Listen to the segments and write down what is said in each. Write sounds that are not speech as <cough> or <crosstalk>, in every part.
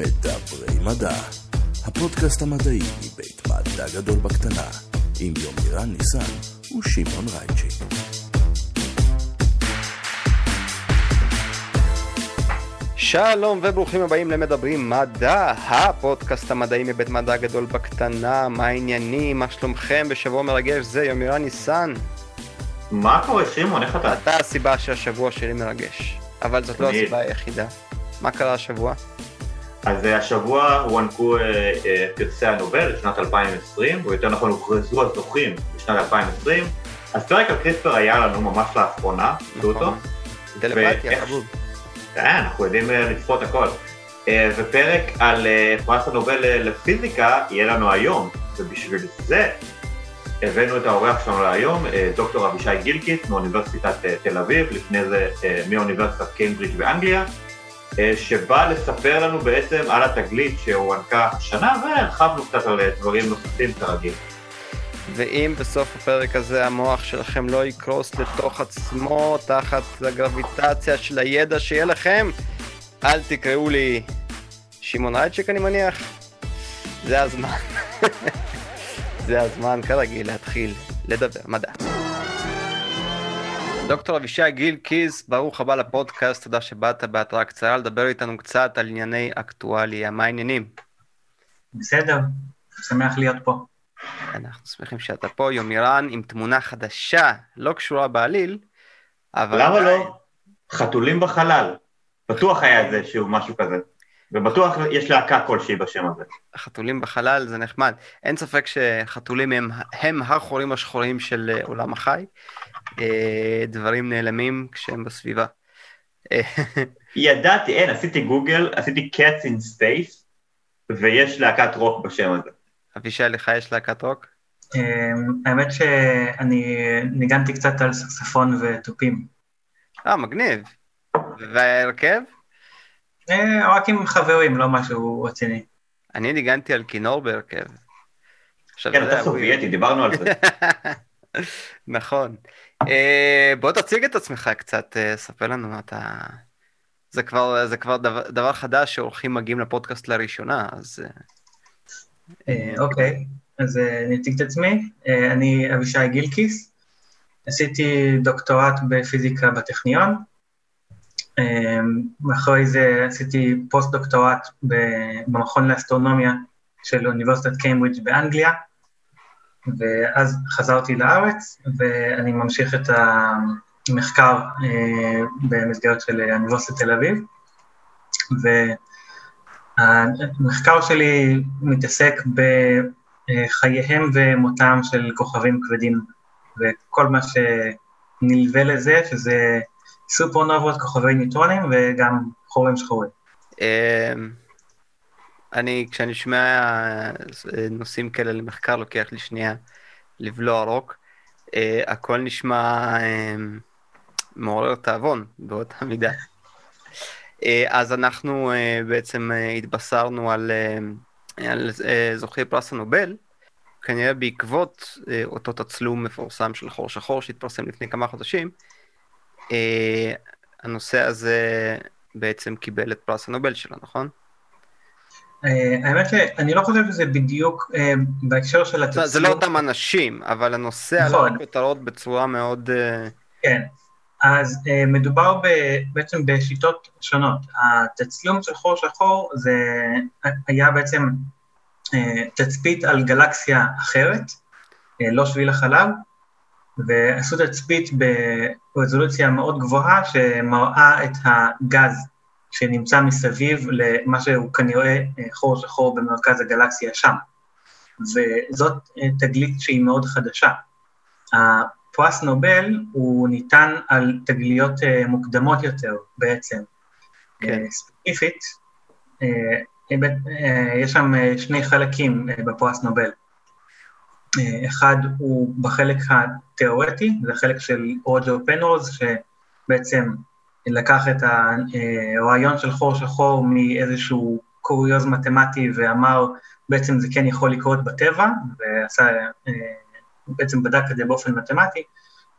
מדברי מדע, הפודקאסט המדעי מבית מדע גדול בקטנה, עם יומירן ניסן ושמעון רייצ'י. שלום וברוכים הבאים למדברים מדע, הפודקאסט המדעי מבית מדע גדול בקטנה, מה העניינים, מה שלומכם בשבוע מרגש זה יומירן ניסן. מה קורה שמעון, איך אתה? אתה הסיבה שהשבוע שלי מרגש, אבל זאת לא. הסיבה היחידה. מה קרה השבוע? אז אה, השבוע הוענקו אה, אה, פרסי הנובל לשנת 2020, או יותר נכון הוכרזו הזוכים בשנת 2020. אז פרק על קריספר היה לנו ממש לאחרונה, אותו. נכון. טלפתיה, ואיך- חבוב. כן, אנחנו יודעים לצפות הכל. ופרק על פרס הנובל לפיזיקה יהיה לנו היום, ובשביל זה הבאנו את האורח שלנו להיום, דוקטור אבישי גילקיס מאוניברסיטת תל אביב, לפני זה מאוניברסיטת קיימברידג' באנגליה, שבא לספר לנו בעצם על התגלית שהוענקה השנה, והרחבנו קצת על אה, דברים נוספים כרגיל. ואם בסוף הפרק הזה המוח שלכם לא יקרוס לתוך עצמו תחת הגרביטציה של הידע שיהיה לכם, אל תקראו לי שמעון רייצ'יק אני מניח. זה הזמן. <laughs> זה הזמן כרגיל להתחיל לדבר מדע. דוקטור אבישי גיל קיס, ברוך הבא לפודקאסט, תודה שבאת בהתראה קצרה לדבר איתנו קצת על ענייני אקטואליה. מה העניינים? בסדר, שמח להיות פה. אנחנו שמחים שאתה פה, יומירן, עם תמונה חדשה, לא קשורה בעליל, אבל... למה לא? חתולים בחלל. בטוח היה איזשהו משהו כזה. ובטוח יש להקה כלשהי בשם הזה. חתולים בחלל זה נחמד. אין ספק שחתולים הם, הם החורים השחורים של אה, עולם החי. אה, דברים נעלמים כשהם בסביבה. אה, <laughs> ידעתי, אין, עשיתי גוגל, עשיתי cats in space, ויש להקת רוק בשם הזה. אבישי, לך יש להקת רוק? אמ, האמת שאני ניגנתי קצת על סקספון ותופים. אה, מגניב. וההרכב? אה, רק עם חברים, לא משהו רציני. אני ניגנתי על כינור בהרכב. כן, אתה סובייטי, דיברנו על זה. <laughs> נכון. אה, בוא תציג את עצמך קצת, אה, ספר לנו אתה... זה כבר, זה כבר דבר, דבר חדש שאורחים מגיעים לפודקאסט לראשונה, אז... אוקיי, אז אה, אני אציג את עצמי. אני אבישי גילקיס, עשיתי דוקטורט בפיזיקה בטכניון. אמ, אחרי זה עשיתי פוסט-דוקטורט במכון לאסטרונומיה של אוניברסיטת קיימברידג' באנגליה, ואז חזרתי לארץ, ואני ממשיך את המחקר אה, במסגרת של אוניברסיטת תל אביב, והמחקר שלי מתעסק בחייהם ומותם של כוכבים כבדים, וכל מה שנלווה לזה, שזה סופרנובות, כוכבי ניוטרונים וגם חורים שחורים. אה, אני, כשאני שומע אה, נושאים כאלה למחקר, לוקח לי שנייה לבלוע רוק. אה, הכל נשמע אה, מעורר תיאבון באותה מידה. אה, אז אנחנו אה, בעצם אה, התבשרנו על, אה, על אה, זוכי פרס הנובל, כנראה בעקבות אה, אותו תצלום מפורסם של חור שחור שהתפרסם לפני כמה חודשים. אה, הנושא הזה בעצם קיבל את פרס הנובל שלו, נכון? אה, האמת שאני לא חושב שזה בדיוק אה, בהקשר של התצלום. זה לא אותם אנשים, אבל הנושא עלה נכון. לכותרות בצורה מאוד... כן. אז uh, מדובר ב, בעצם בשיטות שונות. התצלום של חור שחור זה היה בעצם uh, תצפית על גלקסיה אחרת, uh, לא שביל החלב, ועשו תצפית ברזולוציה מאוד גבוהה שמראה את הגז שנמצא מסביב למה שהוא כנראה uh, חור שחור במרכז הגלקסיה שם. וזאת uh, תגלית שהיא מאוד חדשה. פרס נובל הוא ניתן על תגליות uh, מוקדמות יותר בעצם. כן. ספציפית, יש שם שני חלקים בפרס נובל. Uh, אחד הוא בחלק התיאורטי, זה החלק של רוג'ר פנרוז, שבעצם לקח את הרעיון של חור שחור מאיזשהו קוריוז מתמטי ואמר, בעצם זה כן יכול לקרות בטבע, ועשה... Uh, בעצם בדק את זה באופן מתמטי,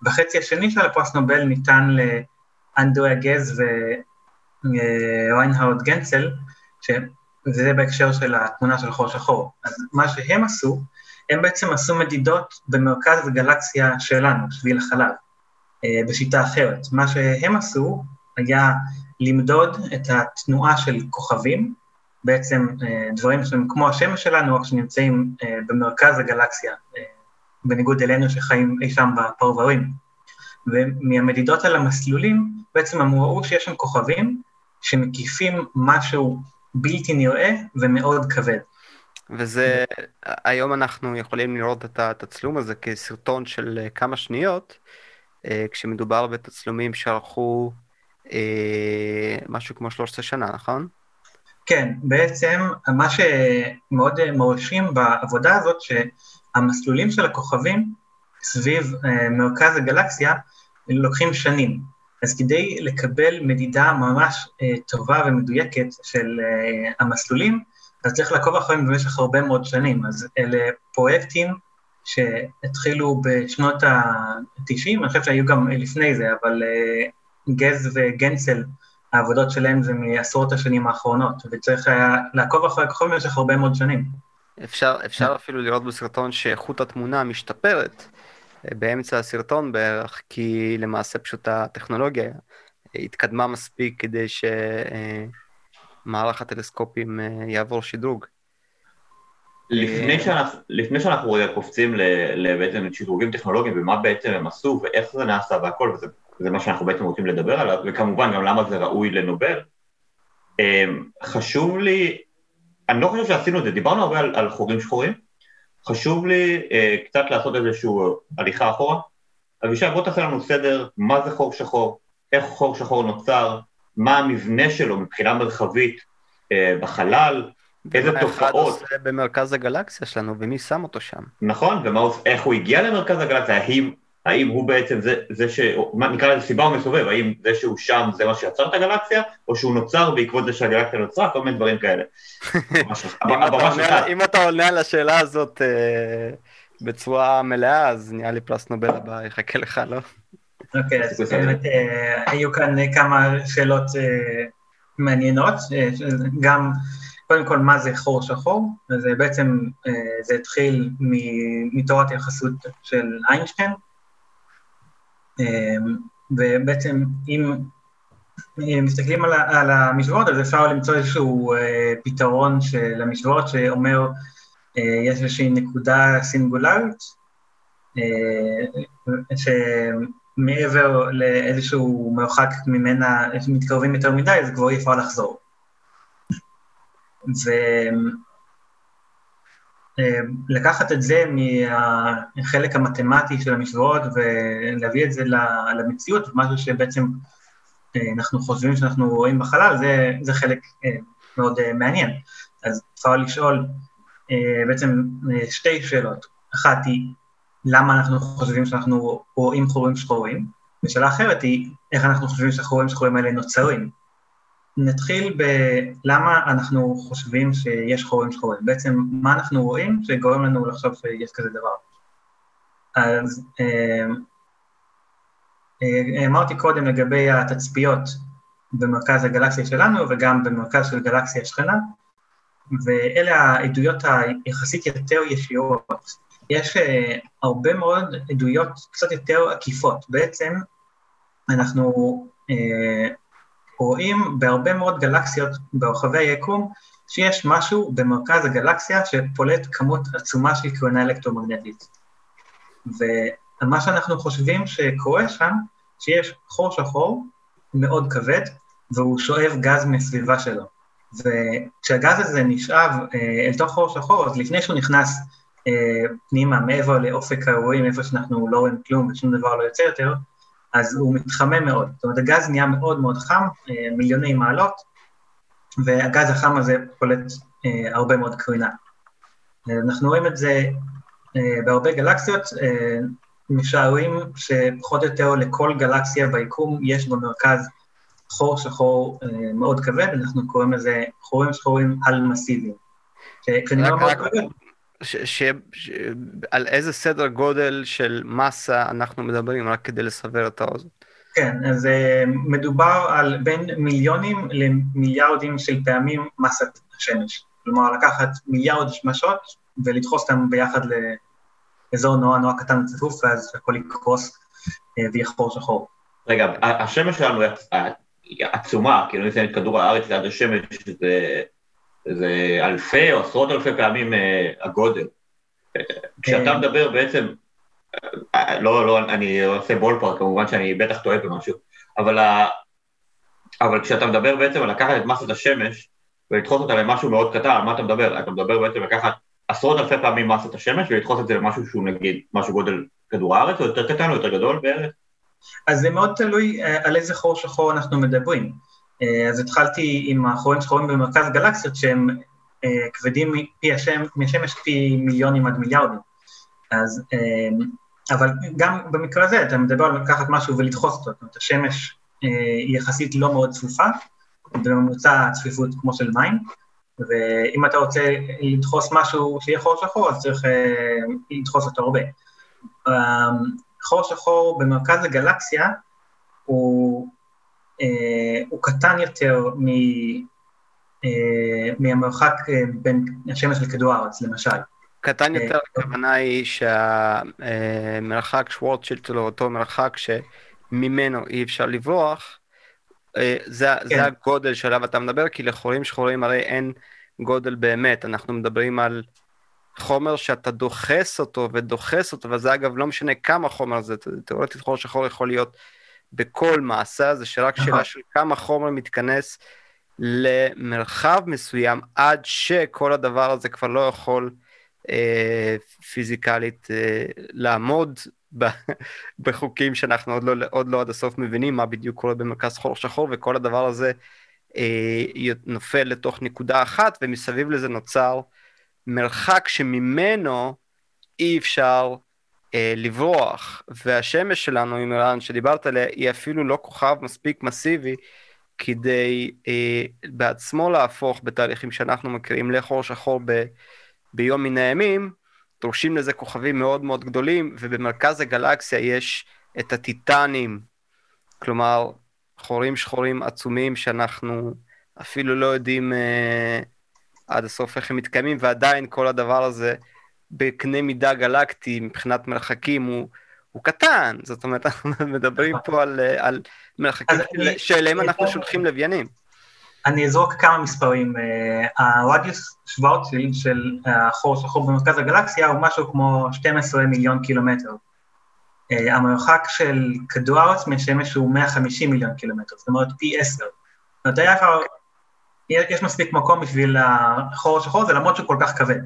בחצי השני של הפרס נובל ניתן לאנדריה גז וריינהרד גנצל, וזה בהקשר של התמונה של חור שחור. אז מה שהם עשו, הם בעצם עשו מדידות במרכז הגלקסיה שלנו, שביל החלב, אה, בשיטה אחרת. מה שהם עשו היה למדוד את התנועה של כוכבים, בעצם אה, דברים שהם כמו השמש שלנו, רק שנמצאים אה, במרכז הגלקסיה, בניגוד אלינו שחיים אי שם בפרברים. ומהמדידות על המסלולים, בעצם הם ראו שיש שם כוכבים שמקיפים משהו בלתי נראה ומאוד כבד. וזה, היום אנחנו יכולים לראות את התצלום הזה כסרטון של אה, כמה שניות, אה, כשמדובר בתצלומים שערכו אה, משהו כמו 13 שנה, נכון? כן, בעצם מה שמאוד מרשים בעבודה הזאת, שהמסלולים של הכוכבים סביב מרכז הגלקסיה לוקחים שנים. אז כדי לקבל מדידה ממש טובה ומדויקת של המסלולים, אז צריך לעקוב אחריהם במשך הרבה מאוד שנים. אז אלה פרויקטים שהתחילו בשנות ה-90, אני חושב שהיו גם לפני זה, אבל uh, גז וגנסל, העבודות שלהם זה מעשרות השנים האחרונות, וצריך היה לעקוב אחרי הכוכבים במשך הרבה מאוד שנים. אפשר, אפשר אפילו לראות בסרטון שאיכות התמונה משתפרת אה, באמצע הסרטון בערך, כי למעשה פשוט הטכנולוגיה התקדמה מספיק כדי ש... אה, מערך הטלסקופים אה, יעבור שדרוג. לפני שאנחנו, לפני שאנחנו רגע קופצים לבעצם שדרוגים טכנולוגיים ומה בעצם הם עשו ואיך זה נעשה והכל, וזה זה מה שאנחנו בעצם רוצים לדבר עליו, וכמובן גם למה זה ראוי לנובל, אה, חשוב לי, אני לא חושב שעשינו את זה, דיברנו הרבה על, על חורים שחורים, חשוב לי אה, קצת לעשות איזושהי הליכה אחורה. אבישי, בוא תעשה לנו סדר, מה זה חור שחור, איך חור שחור נוצר, מה המבנה שלו מבחינה מרחבית אה, בחלל, איזה תופעות. במרכז הגלקסיה שלנו, ומי שם אותו שם. נכון, ואיך הוא הגיע למרכז הגלקסיה, האם, האם הוא בעצם זה, זה ש... מה נקרא לזה סיבה הוא מסובב, האם זה שהוא שם זה מה שיצר את הגלקסיה, או שהוא נוצר בעקבות זה שהגלקסיה נוצרה, כל מיני דברים כאלה. <laughs> אם אתה עונה על השאלה הזאת אה, בצורה מלאה, אז נראה לי פרס נובל הבא יחכה לך, לא? אוקיי, אז באמת אה, היו כאן כמה שאלות אה, מעניינות, אה, גם קודם כל מה זה חור שחור, אז בעצם זה התחיל מתורת היחסות של איינשטיין, ובעצם אם מסתכלים על, על המשוואות, אז אפשר למצוא איזשהו פתרון של המשוואות שאומר, יש איזושהי נקודה סינגולרית, מעבר לאיזשהו מרחק ממנה, מתקרבים יותר מדי, אז כבר אי אפשר לחזור. ולקחת את זה מהחלק המתמטי של המשוואות ולהביא את זה למציאות, משהו שבעצם אה, אנחנו חושבים שאנחנו רואים בחלל, זה, זה חלק אה, מאוד אה, מעניין. אז אפשר לשאול בעצם שתי שאלות. אחת היא, למה אנחנו חושבים שאנחנו רואים חורים שחורים, ושאלה אחרת היא איך אנחנו חושבים שהחורים שחורים האלה נוצרים. נתחיל בלמה אנחנו חושבים שיש חורים שחורים. בעצם, מה אנחנו רואים שגורם לנו לחשוב שיש כזה דבר. אז אה, אה, אמרתי קודם לגבי התצפיות במרכז הגלקסיה שלנו וגם במרכז של גלקסיה שכנה, ואלה העדויות היחסית יותר ישירות יש uh, הרבה מאוד עדויות קצת יותר עקיפות. בעצם אנחנו uh, רואים בהרבה מאוד גלקסיות ברחבי היקום שיש משהו במרכז הגלקסיה שפולט כמות עצומה של קרינה אלקטרומגנטית. ומה שאנחנו חושבים שקורה שם, שיש חור שחור מאוד כבד, והוא שואב גז מסביבה שלו. וכשהגז הזה נשאב אה, אל תוך חור שחור, אז לפני שהוא נכנס אה, פנימה, מעבר לאופק האירועים, איפה שאנחנו לא רואים כלום ושום דבר לא יוצא יותר, אז הוא מתחמם מאוד. זאת אומרת, הגז נהיה מאוד מאוד חם, אה, מיליוני מעלות, והגז החם הזה פולט אה, הרבה מאוד קרינה. אנחנו רואים את זה בהרבה גלקסיות, משערים שפחות או יותר לכל גלקסיה ביקום יש במרכז חור שחור מאוד כבד, אנחנו קוראים לזה חורים שחורים על-מסיביים. כשאני אומר מאוד כבד, ש, ש, ש, על איזה סדר גודל של מסה אנחנו מדברים, רק כדי לסבר את האוזן. כן, אז uh, מדובר על בין מיליונים למיליארדים של פעמים מסת השמש. כלומר, לקחת מיליארד שמשות ולדחוס אותם ביחד לאזור נורא נורא קטן וצפוף, ואז הכל יקרוס ויהיה חור שחור. רגע, השמש שלנו היא עצומה, כאילו אם זה כדור הארץ ליד השמש, זה, זה אלפי או עשרות אלפי פעמים uh, הגודל. כשאתה מדבר בעצם לא, לא, אני עושה בולפארק, כמובן שאני בטח טועה במשהו, אבל, ה... אבל כשאתה מדבר בעצם על לקחת את מסת השמש ולדחוס אותה למשהו מאוד קטן, על מה אתה מדבר? אתה מדבר בעצם לקחת עשרות אלפי פעמים מסת השמש ולדחוס את זה למשהו שהוא נגיד משהו גודל כדור הארץ, או יותר קטן או יותר גדול בערך? אז זה מאוד תלוי אה, על איזה חור שחור אנחנו מדברים. אה, אז התחלתי עם החורים שחורים במרכז גלקסיות שהם אה, כבדים מהשמש פי מיליונים עד מיליארדים. אז אבל גם במקרה הזה אתה מדבר על לקחת משהו ולדחוס אותו, זאת אומרת השמש אה, היא יחסית לא מאוד צפופה, בממוצע צפיפות כמו של מים, ואם אתה רוצה לדחוס משהו שיהיה חור שחור, אז צריך אה, לדחוס אותו הרבה. אה, חור שחור במרכז הגלקסיה הוא, אה, הוא קטן יותר מ, אה, מהמרחק אה, בין השמש לכדור הארץ, למשל. קטן יותר, אה, הכוונה היא שהמרחק שוורצ'ילד שלו אותו מרחק שממנו אי אפשר לברוח, אה, זה, כן. זה הגודל שעליו אתה מדבר, כי לחורים שחורים הרי אין גודל באמת, אנחנו מדברים על חומר שאתה דוחס אותו ודוחס אותו, וזה אגב לא משנה כמה חומר זה, תאורטית חור שחור יכול להיות בכל מעשה, זה שרק שאלה של כמה חומר מתכנס למרחב מסוים, עד שכל הדבר הזה כבר לא יכול אה, פיזיקלית אה, לעמוד <laughs> בחוקים שאנחנו עוד לא, עוד לא עד הסוף מבינים מה בדיוק קורה במרכז חור שחור וכל הדבר הזה אה, נופל לתוך נקודה אחת ומסביב לזה נוצר מרחק שממנו אי אפשר לברוח והשמש שלנו, עם ערן שדיברת עליה, היא אפילו לא כוכב מספיק מסיבי כדי אה, בעצמו להפוך בתהליכים שאנחנו מכירים לחור שחור ב... ביום מן הימים, דורשים לזה כוכבים מאוד מאוד גדולים, ובמרכז הגלקסיה יש את הטיטנים, כלומר, חורים שחורים עצומים שאנחנו אפילו לא יודעים אה, עד הסוף איך הם מתקיימים, ועדיין כל הדבר הזה בקנה מידה גלקטי מבחינת מרחקים הוא, הוא קטן, זאת אומרת, אנחנו מדברים פה על, אה, על מרחקים שאליהם אנחנו שולחים לוויינים. אני אזרוק כמה מספרים. אה, הרדיוס שוורצילד של החור שחור במרכז הגלקסיה הוא משהו כמו 12 מיליון קילומטר. אה, המרחק של כדור הארץ מהשמש הוא 150 מיליון קילומטר, זאת אומרת פי 10. זאת אומרת, היה יש מספיק מקום בשביל החור השחור הזה, למרות שהוא כל כך כבד.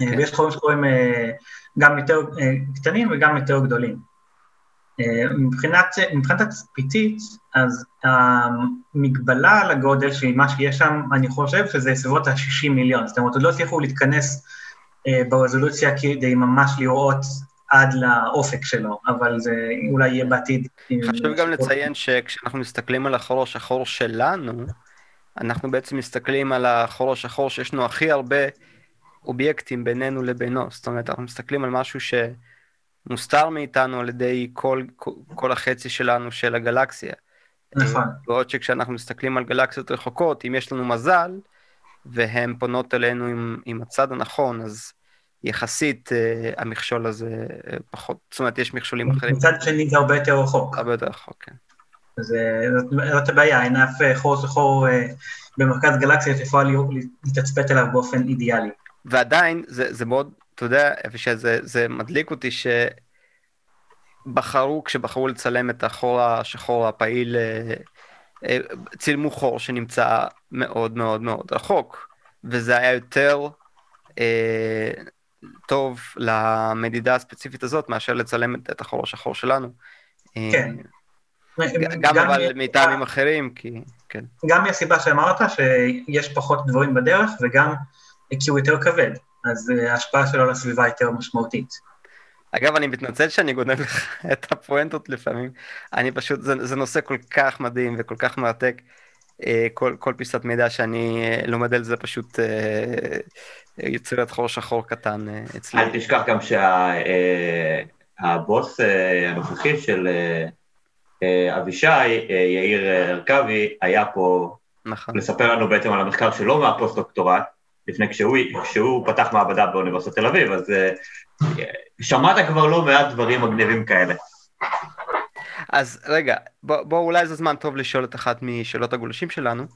אה, כן. ויש חורים שחורים גם יותר קטנים וגם יותר גדולים. מבחינת, מבחינת התצפיתית, אז המגבלה על הגודל של מה שיש שם, אני חושב שזה סביבות ה-60 מיליון, זאת אומרת, עוד לא הצליחו להתכנס אה, ברזולוציה כדי ממש לראות עד לאופק שלו, אבל זה אולי יהיה בעתיד. חשוב גם לציין שכשאנחנו מסתכלים על החור השחור שלנו, אנחנו בעצם מסתכלים על החור השחור שיש לנו הכי הרבה אובייקטים בינינו לבינו, זאת אומרת, אנחנו מסתכלים על משהו ש... מוסתר מאיתנו על ידי כל, כל, החצי שלנו של הגלקסיה. נכון. בעוד שכשאנחנו מסתכלים על גלקסיות רחוקות, אם יש לנו מזל, והן פונות אלינו עם, עם הצד הנכון, אז יחסית uh, המכשול הזה uh, פחות, זאת אומרת, יש מכשולים אחרים. מצד שני זה הרבה יותר רחוק. הרבה יותר רחוק, כן. אז זאת, זאת הבעיה, אין אף חור שחור uh, במרכז גלקסיה שיכול להתצפת אליו באופן אידיאלי. ועדיין, זה, זה מאוד אתה יודע, שזה זה מדליק אותי שבחרו, כשבחרו לצלם את החור השחור הפעיל, אה, אה, צילמו חור שנמצא מאוד מאוד מאוד רחוק, וזה היה יותר אה, טוב למדידה הספציפית הזאת מאשר לצלם את החור השחור שלנו. אה, כן. גם, גם אבל מטעמים אחרים, כי... כן. גם מהסיבה שאמרת שיש פחות דברים בדרך, וגם כי הוא יותר כבד. אז אה, ההשפעה שלו על הסביבה יותר משמעותית. אגב, אני מתנצל שאני גונב לך <laughs> את הפואנטות לפעמים. אני פשוט, זה, זה נושא כל כך מדהים וכל כך מרתק. אה, כל, כל פיסת מידע שאני אה, לומד על זה פשוט יצירת חור שחור קטן אצלי. אל תשכח גם שהבוס הנוכחי של אבישי, יאיר הרכבי, היה פה נכון. לספר לנו בעצם על המחקר שלו מהפוסט-דוקטורט, לפני כשהוא, כשהוא פתח מעבדה באוניברסיטת תל אביב, אז שמעת כבר לא מעט דברים מגניבים כאלה. אז רגע, בואו בוא, אולי זה זמן טוב לשאול את אחת משאלות הגולשים שלנו.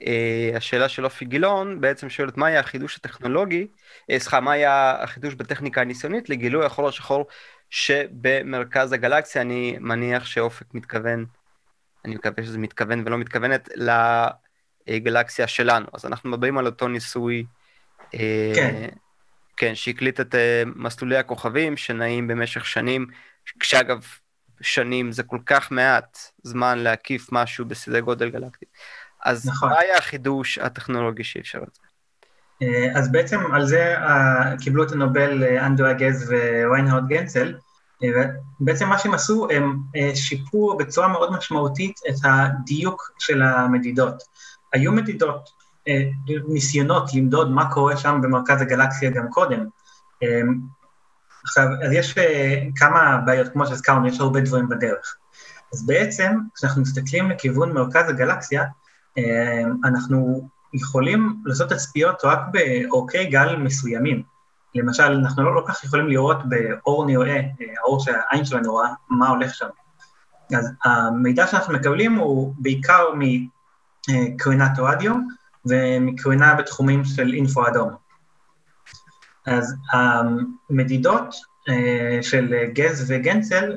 Uh, השאלה של אופי גילון בעצם שואלת מה היה החידוש הטכנולוגי, uh, סליחה, מה היה החידוש בטכניקה הניסיונית לגילוי החור השחור שבמרכז הגלקסיה, אני מניח שאופק מתכוון, אני מקווה שזה מתכוון ולא מתכוונת, לגלקסיה שלנו. אז אנחנו מדברים על אותו ניסוי, כן, כן שהקליט את uh, מסלולי הכוכבים שנעים במשך שנים, כשאגב, שנים זה כל כך מעט זמן להקיף משהו בסדרי גודל גלקטי. אז נכון. מה היה החידוש הטכנולוגי שאפשר את זה? אה, אז בעצם על זה אה, קיבלו את הנובל אה, אנדרו אגז וויינהרד גנצל, ובעצם מה שהם עשו, הם שיפרו בצורה מאוד משמעותית את הדיוק של המדידות. היו מדידות, ניסיונות למדוד מה קורה שם במרכז הגלקסיה גם קודם, עכשיו, אז יש כמה בעיות, כמו שהזכרנו, יש הרבה דברים בדרך. אז בעצם, כשאנחנו מסתכלים לכיוון מרכז הגלקסיה, אנחנו יכולים לעשות תצפיות רק באורכי גל מסוימים. למשל, אנחנו לא, כל כך יכולים לראות באור נראה, האור שהעין שלנו רואה, מה הולך שם. אז המידע שאנחנו מקבלים הוא בעיקר מקרינת רדיו ומקרינה בתחומים של אינפו אדום. אז המדידות של גז וגנצל,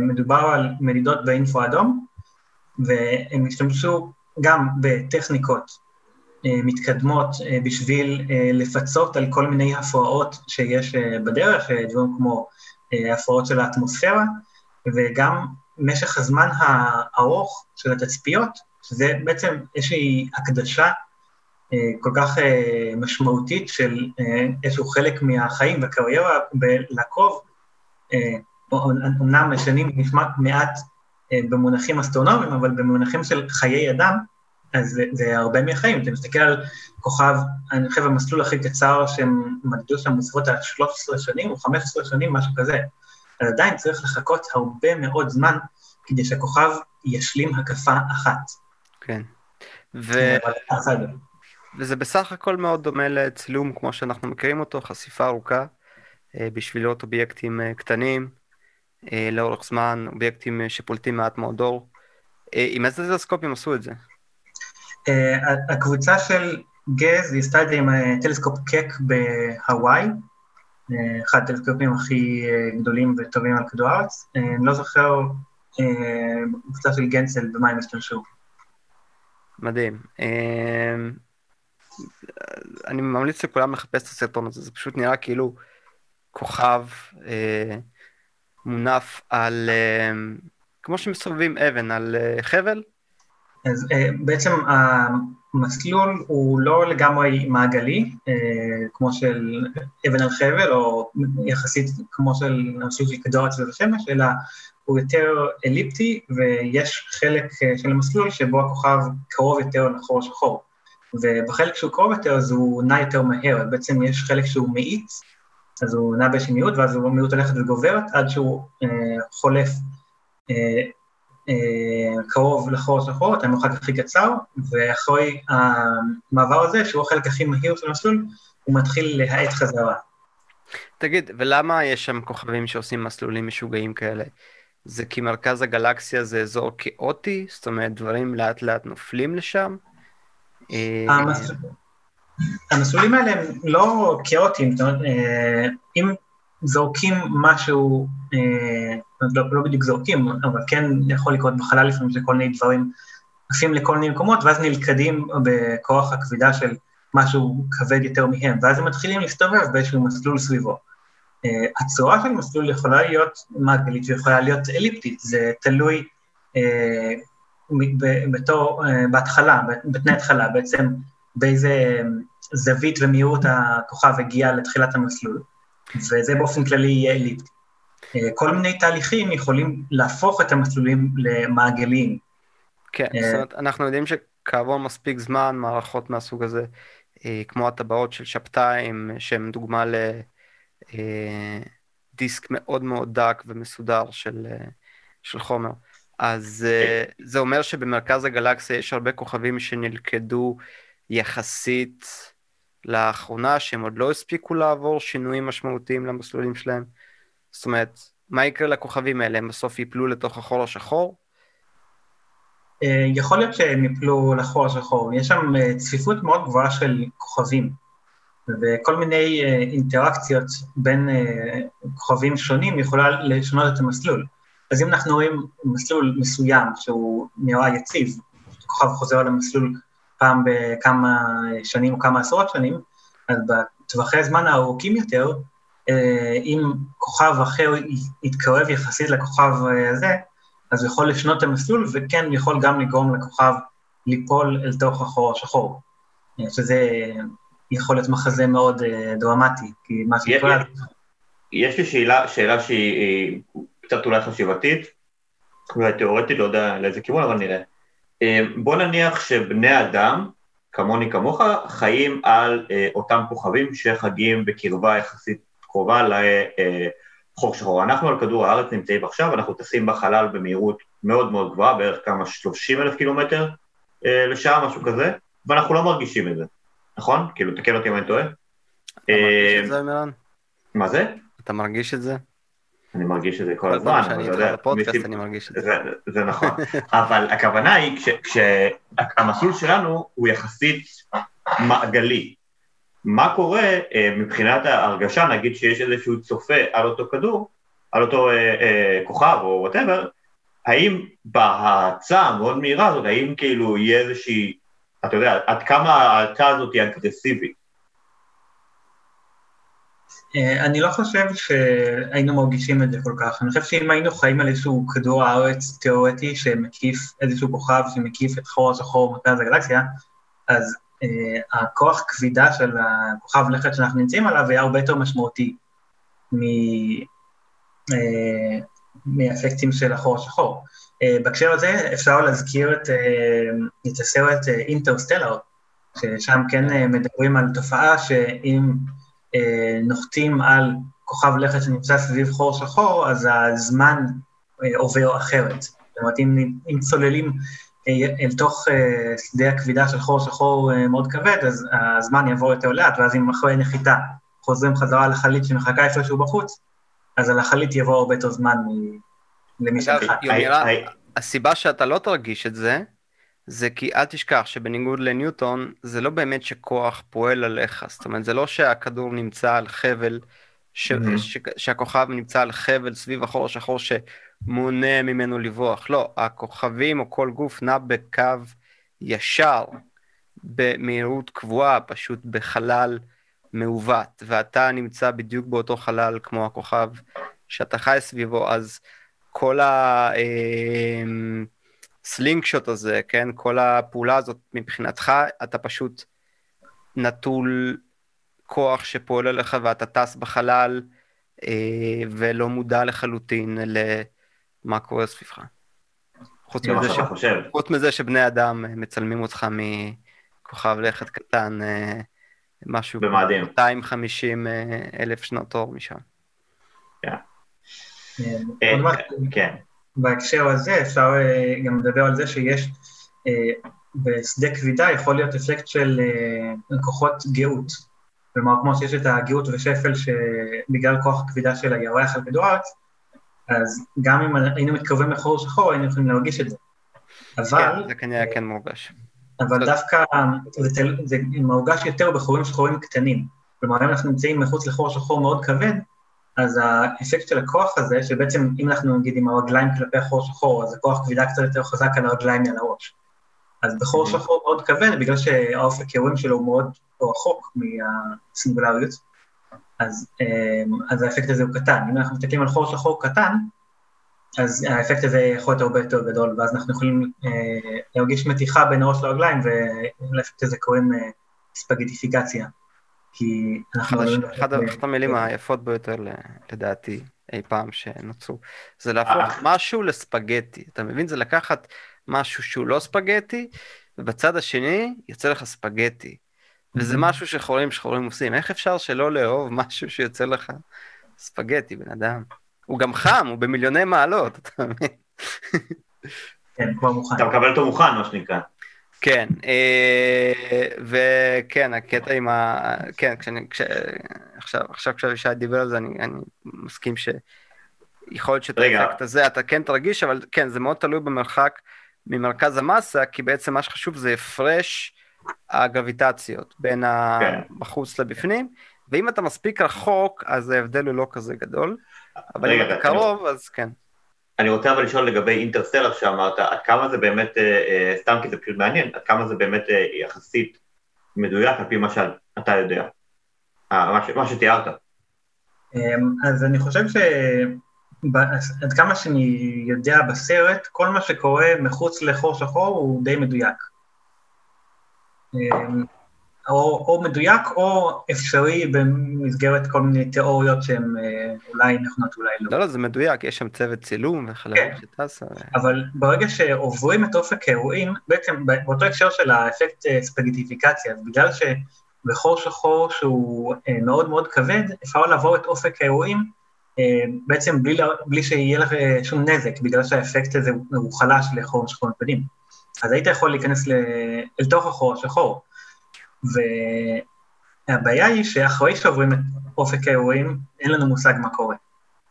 מדובר על מדידות באינפו אדום, והם השתמשו גם בטכניקות אה, מתקדמות אה, בשביל אה, לפצות על כל מיני הפרעות שיש בדרך, דברים כמו הפרעות של האטמוספירה, וגם משך הזמן הארוך של התצפיות, שזה בעצם איזושהי הקדשה כל כך משמעותית של איזשהו חלק מהחיים והקריירה לעקוב, אומנם שנים נשמע מעט במונחים אסטרונומיים, אבל במונחים של חיי אדם, אז זה, זה הרבה מהחיים. אתה מסתכל על כוכב, אני חושב המסלול הכי קצר שהם מדדו שם בסביבות ה-13 שנים או 15 שנים, משהו כזה. אז עדיין צריך לחכות הרבה מאוד זמן כדי שהכוכב ישלים הקפה אחת. כן. ו... וזה בסך הכל מאוד דומה לצילום כמו שאנחנו מכירים אותו, חשיפה ארוכה אה, בשביל לראות אובייקטים אה, קטנים אה, לאורך זמן, אובייקטים שפולטים מעט מאוד אור. עם איזה טלסקופים עשו את זה? הקבוצה של גז היא עשתה את זה עם טלסקופ קק בהוואי, אחד הטלסקופים הכי גדולים וטובים על כדור הארץ. אני לא זוכר בקבוצה של גנצל במה הם השתמשו. מדהים. אני ממליץ לכולם לחפש את הסרטון הזה, זה פשוט נראה כאילו כוכב uh, מונף על, uh, כמו שמסובבים אבן, על uh, חבל. אז uh, בעצם המסלול הוא לא לגמרי מעגלי, uh, כמו של אבן על חבל, או יחסית כמו של המסלול של כדור אצל השמש, אלא הוא יותר אליפטי, ויש חלק uh, של המסלול שבו הכוכב קרוב יותר לחור השחור. ובחלק שהוא קרוב יותר אז הוא נע יותר מהר, בעצם יש חלק שהוא מאיץ, אז הוא נע באיזושהי מיעוט, ואז המיעוט הולכת וגוברת עד שהוא uh, חולף uh, אה, קרוב לחור השחור, את המרחק הכי קצר, ואחרי המעבר הזה, שהוא החלק הכי מהיר של המסלול, הוא מתחיל להאט חזרה. תגיד, ולמה יש שם כוכבים שעושים מסלולים משוגעים כאלה? זה כי מרכז הגלקסיה זה אזור כאוטי? זאת אומרת, דברים לאט לאט נופלים לשם? אה, המסלולים האלה הם לא כאוטיים, זאת אומרת, אה, אם זורקים משהו לא, לא בדיוק זורקים, אבל כן יכול לקרות בחלל לפעמים שכל מיני דברים עפים לכל מיני מקומות, ואז נלכדים בכוח הכבידה של משהו כבד יותר מהם, ואז הם מתחילים להסתובב באיזשהו מסלול סביבו. הצורה של מסלול יכולה להיות מעגלית ויכולה להיות אליפטית, זה תלוי בתור, uh, בהתחלה, בתנאי התחלה, בעצם באיזה זווית ומהירות הכוכב הגיע לתחילת המסלול, וזה באופן כללי יהיה אליפטי. אה, כל מיני תהליכים יכולים להפוך את המסלולים למעגליים. כן, אה, זאת אומרת, אנחנו יודעים שכעבור מספיק זמן, מערכות מהסוג הזה, אה, כמו הטבעות של שבתאי, שהן דוגמה לדיסק מאוד מאוד דק ומסודר של, של חומר. אז אה, זה אומר שבמרכז הגלקסיה יש הרבה כוכבים שנלכדו יחסית לאחרונה, שהם עוד לא הספיקו לעבור שינויים משמעותיים למסלולים שלהם. זאת אומרת, מה יקרה לכוכבים האלה? הם בסוף ייפלו לתוך החור השחור? אה, יכול להיות שהם יפלו לחור השחור. יש שם אה, צפיפות מאוד גבוהה של כוכבים, וכל מיני אינטראקציות בין כוכבים שונים יכולה לשנות את המסלול. אז אם אנחנו רואים מסלול מסוים שהוא נראה יציב, כוכב חוזר למסלול פעם בכמה שנים או כמה עשרות שנים, אז בטווחי זמן הארוכים יותר, אם כוכב אחר יתקרב יחסית לכוכב הזה, אז הוא יכול לשנות את המסלול, וכן יכול גם לגרום לכוכב ליפול אל תוך החור השחור, שזה יכול להיות מחזה מאוד אה, דרמטי, כי מה שקורה... יש לי שאלה, שאלה שהיא קצת אולי חשיבתית, אולי תיאורטית, לא יודע לאיזה כיוון, אבל נראה. אה, בוא נניח שבני אדם, כמוני כמוך, חיים על אה, אותם כוכבים שחגים בקרבה יחסית קרובה חור שחור. אנחנו על כדור הארץ נמצאים עכשיו, אנחנו טסים בחלל במהירות מאוד מאוד גבוהה, בערך כמה 30 אלף קילומטר אה, לשעה, משהו כזה, ואנחנו לא מרגישים את זה, נכון? כאילו, תקן אותי אם אני טועה. אתה מרגיש את זה, מירן? מה זה? אתה מרגיש את זה? אני מרגיש את זה כל הזמן, אבל אתה יודע, בפודקאסט אני מרגיש את זה. זה נכון, <laughs> אבל הכוונה היא כשהמסלול שלנו הוא יחסית מעגלי, מה קורה אה, מבחינת ההרגשה, נגיד שיש איזשהו צופה על אותו כדור, על אותו אה, אה, כוכב או וואטאבר, האם בהאצה המאוד מהירה הזאת, האם כאילו יהיה איזושהי, אתה יודע, עד כמה ההאצה הזאת היא אגרסיבית? אה, אני לא חושב שהיינו מרגישים את זה כל כך. אני חושב שאם היינו חיים על איזשהו כדור הארץ תיאורטי שמקיף איזשהו כוכב שמקיף את חור השחור במרכז הגלקסיה, אז uh, הכוח כבידה של הכוכב לכת שאנחנו נמצאים עליו היה הרבה יותר משמעותי מ, uh, מאפקטים של החור השחור. Uh, בהקשר הזה אפשר להזכיר את, uh, את הסרט אינטרסטלר, uh, ששם כן uh, מדברים על תופעה שאם נוחתים על כוכב לכת שנמצא סביב חור שחור, אז הזמן uh, עובר אחרת. זאת אומרת, אם, אם צוללים אל תוך אה, שדה הכבידה של חור שחור אה, מאוד כבד, אז הזמן יעבור יותר לאט, ואז אם אחרי נחיתה חוזרים חזרה לחללית שמחכה איפשהו בחוץ, אז על החללית יבוא הרבה יותר זמן למי שנחת. הסיבה שאתה לא תרגיש את זה, זה כי אל תשכח שבניגוד לניוטון, זה לא באמת שכוח פועל עליך, זאת אומרת, זה לא שהכדור נמצא על חבל, ש... mm-hmm. ש... שהכוכב נמצא על חבל סביב החור השחור ש... מונע ממנו לברוח. לא, הכוכבים או כל גוף נע בקו ישר, במהירות קבועה, פשוט בחלל מעוות, ואתה נמצא בדיוק באותו חלל כמו הכוכב שאתה חי סביבו, אז כל הסלינג שוט הזה, כן, כל הפעולה הזאת מבחינתך, אתה פשוט נטול כוח שפועל עליך ואתה טס בחלל אה, ולא מודע לחלוטין ל... מה קורה סביבך. חוץ מזה, ש... חוץ מזה שבני אדם אה, מצלמים אותך מכוכב לכת קטן, אה, משהו במאדים. 250 אה, אלף שנות אור משם. כן. כן. בהקשר הזה אפשר גם לדבר על זה שיש בשדה כבידה יכול להיות אפקט של כוחות גאות. כלומר, כמו שיש את הגאות ושפל שבגלל כוח הכבידה של הירח על כדור הארץ, אז גם אם היינו מתקרבים לחור שחור, היינו יכולים להרגיש את זה. אבל... כן, זה כנראה כן מורגש. אבל דווקא זה, זה מורגש יותר בחורים שחורים קטנים. כלומר, אם אנחנו נמצאים מחוץ לחור שחור מאוד כבד, אז האפקט של הכוח הזה, שבעצם אם אנחנו נגיד עם הרגליים כלפי החור שחור, אז הכוח כבידה קצת יותר חזק על הרגליים מעל הראש. אז בחור mm-hmm. שחור מאוד כבד, בגלל שהאופק אירועים שלו הוא מאוד רחוק מהסינגולריות, אז, אמ, אז האפקט הזה הוא קטן. אם אנחנו מסתכלים על חור שחור קטן, אז האפקט הזה יכול להיות הרבה יותר גדול, ואז אנחנו יכולים אה, להרגיש מתיחה בין הראש לרגליים, ולאפקט הזה קוראים אה, ספגטיפיקציה. כי אנחנו... אחת המילים היפות ביותר לדעתי אי פעם שנוצרו, זה להפוך משהו לספגטי. אתה מבין? זה לקחת משהו שהוא לא ספגטי, ובצד השני יוצא לך ספגטי. וזה משהו שחורים שחורים עושים. איך אפשר שלא לאהוב משהו שיוצא לך ספגטי, בן אדם? הוא גם חם, הוא במיליוני מעלות, אתה מבין? כן, כבר מוכן. אתה מקבל אותו מוכן, מה שנקרא. כן, אה, וכן, הקטע עם ה... כן, כשאני... כש... עכשיו, עכשיו כשאבישי דיבר על זה, אני, אני מסכים שיכול להיות שאת. האפקט הזה אתה כן תרגיש, אבל כן, זה מאוד תלוי במרחק ממרכז המסה, כי בעצם מה שחשוב זה הפרש הגרביטציות בין כן. הבחוץ לבפנים, ואם אתה מספיק רחוק, אז ההבדל הוא לא כזה גדול, אבל אם רגע, אתה קרוב, אז כן. אני רוצה אבל לשאול לגבי אינטרסטלר שאמרת, עד כמה זה באמת, אה, אה, סתם כי זה פשוט מעניין, עד כמה זה באמת אה, יחסית מדויק על פי מה שאתה יודע, מה ש- מה שתיארת. אמ, אז אני חושב ש... ב- עד כמה שאני יודע בסרט, כל מה שקורה מחוץ לחור שחור הוא די מדויק. או, או מדויק או אפשרי במסגרת כל מיני תיאוריות שהן אה, אולי נכונות, אולי לא. לא, לא, זה מדויק, יש שם צוות צילום וחללים כן. שטסה. אבל ברגע שעוברים את אופק האירועים, בעצם באותו הקשר של האפקט אה, ספגטיפיקציה, בגלל שבחור שחור שהוא אה, מאוד מאוד כבד, אפשר לעבור את אופק האירועים בעצם בלי, בלי שיהיה לך שום נזק, בגלל שהאפקט הזה הוא, חלש לחור שחור כבדים. אז היית יכול להיכנס ל, אל תוך החור השחור. והבעיה היא שאחרי שעוברים את אופק האירועים, אין לנו מושג מה קורה.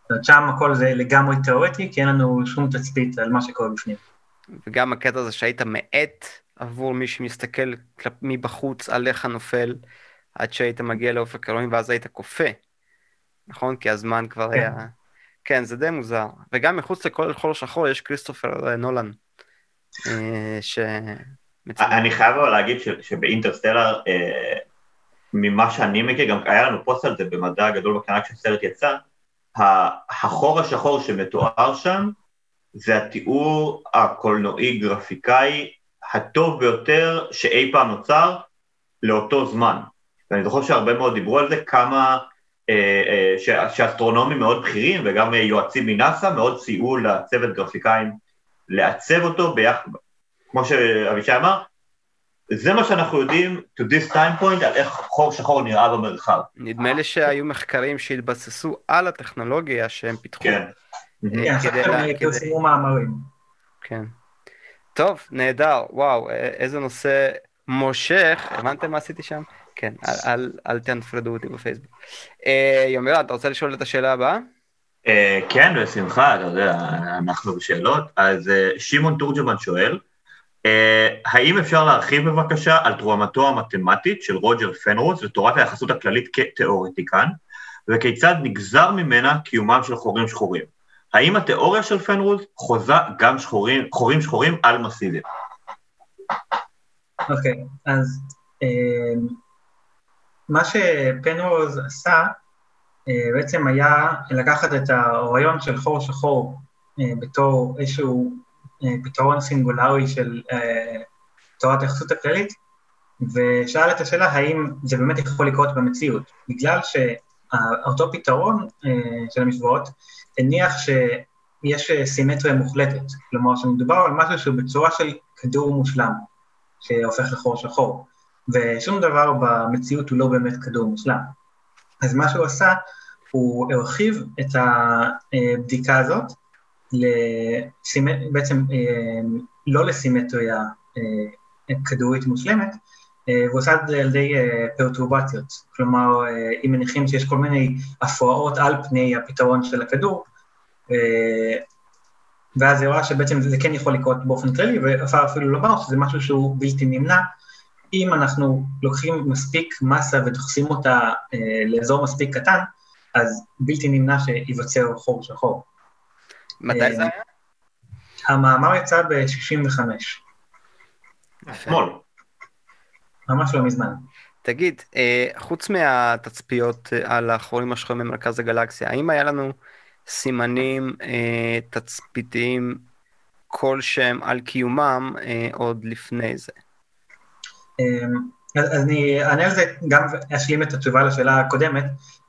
זאת אומרת, שם הכל זה לגמרי תיאורטי, כי אין לנו שום תצפית על מה שקורה בפנים. וגם הקטע הזה שהיית מאט עבור מי שמסתכל. מבחוץ עליך נופל, עד שהיית מגיע לאופק אלוהים ואז היית כופה, נכון? כי הזמן כבר כן. היה... כן, זה די מוזר. וגם מחוץ לכל חור שחור יש כריסטופר נולן, אה, ש... מצלם. אני חייב אבל להגיד שבאינטרסטלר, אה, ממה שאני מכיר, גם היה לנו פוסט על זה במדע הגדול בקטנה כשהסרט יצא, החור השחור שמתואר שם, זה התיאור הקולנועי גרפיקאי הטוב ביותר שאי פעם נוצר לאותו זמן. ואני זוכר שהרבה מאוד דיברו על זה, כמה אה, אה, ש- שאסטרונומים מאוד בכירים וגם יועצים מנאסא מאוד סייעו לצוות גרפיקאים לעצב אותו ביחד, כמו שאבישי אמר, זה מה שאנחנו יודעים to this time point על איך חור שחור נראה במרחב. נדמה לי שהיו מחקרים שהתבססו על הטכנולוגיה שהם פיתחו. כן. אה, כן, כדי פרסמו מאמרים. כן. טוב, נהדר, וואו, א- איזה נושא מושך, הבנתם מה עשיתי שם? כן, אל, אל, אל תנפרדו אותי בפייסבוק. אה, יומירן, אתה רוצה לשאול את השאלה הבאה? אה, כן, בשמחה, אתה יודע, אנחנו בשאלות. אז אה, שמעון תורג'מן שואל, אה, האם אפשר להרחיב בבקשה על תרומתו המתמטית של רוג'ר פנרוס לתורת היחסות הכללית כתיאורטיקן, וכיצד נגזר ממנה קיומם של חורים שחורים? האם התיאוריה של פנרוס חוזה גם שחורים, חורים שחורים על מסיביים? אוקיי, אז אה, מה שפנרוז עשה אה, בעצם היה לקחת את הרעיון של חור שחור אה, בתור איזשהו אה, פתרון סינגולרי של אה, תורת היחסות הכללית, ושאל את השאלה האם זה באמת יכול לקרות במציאות, בגלל שאותו פתרון אה, של המשוואות הניח שיש אה, סימטריה מוחלטת, כלומר שמדובר על משהו שהוא בצורה של כדור מושלם. שהופך לחור שחור, ושום דבר במציאות הוא לא באמת כדור מושלם. אז מה שהוא עשה, הוא הרחיב את הבדיקה הזאת, לסימ... בעצם אה, לא לסימטריה אה, כדורית מושלמת, אה, והוא עשה את זה על ידי פרטורבציות, כלומר, אם מניחים שיש כל מיני הפרעות על פני הפתרון של הכדור, ואז היא רואה שבעצם זה כן יכול לקרות באופן כללי, ואפשר אפילו לומר שזה משהו שהוא בלתי נמנע, אם אנחנו לוקחים מספיק מסה ודוחסים אותה לאזור מספיק קטן, אז בלתי נמנע שייווצר חור שחור. מתי זה היה? המאמר יצא ב-65, אתמול. ממש לא מזמן. תגיד, אה, חוץ מהתצפיות אה, על החורים השחורים במרכז הגלקסיה, האם היה לנו סימנים אה, תצפיתיים כלשהם על קיומם אה, עוד לפני זה? אמ, אז אני אענה על זה, גם אשלים את התשובה לשאלה הקודמת.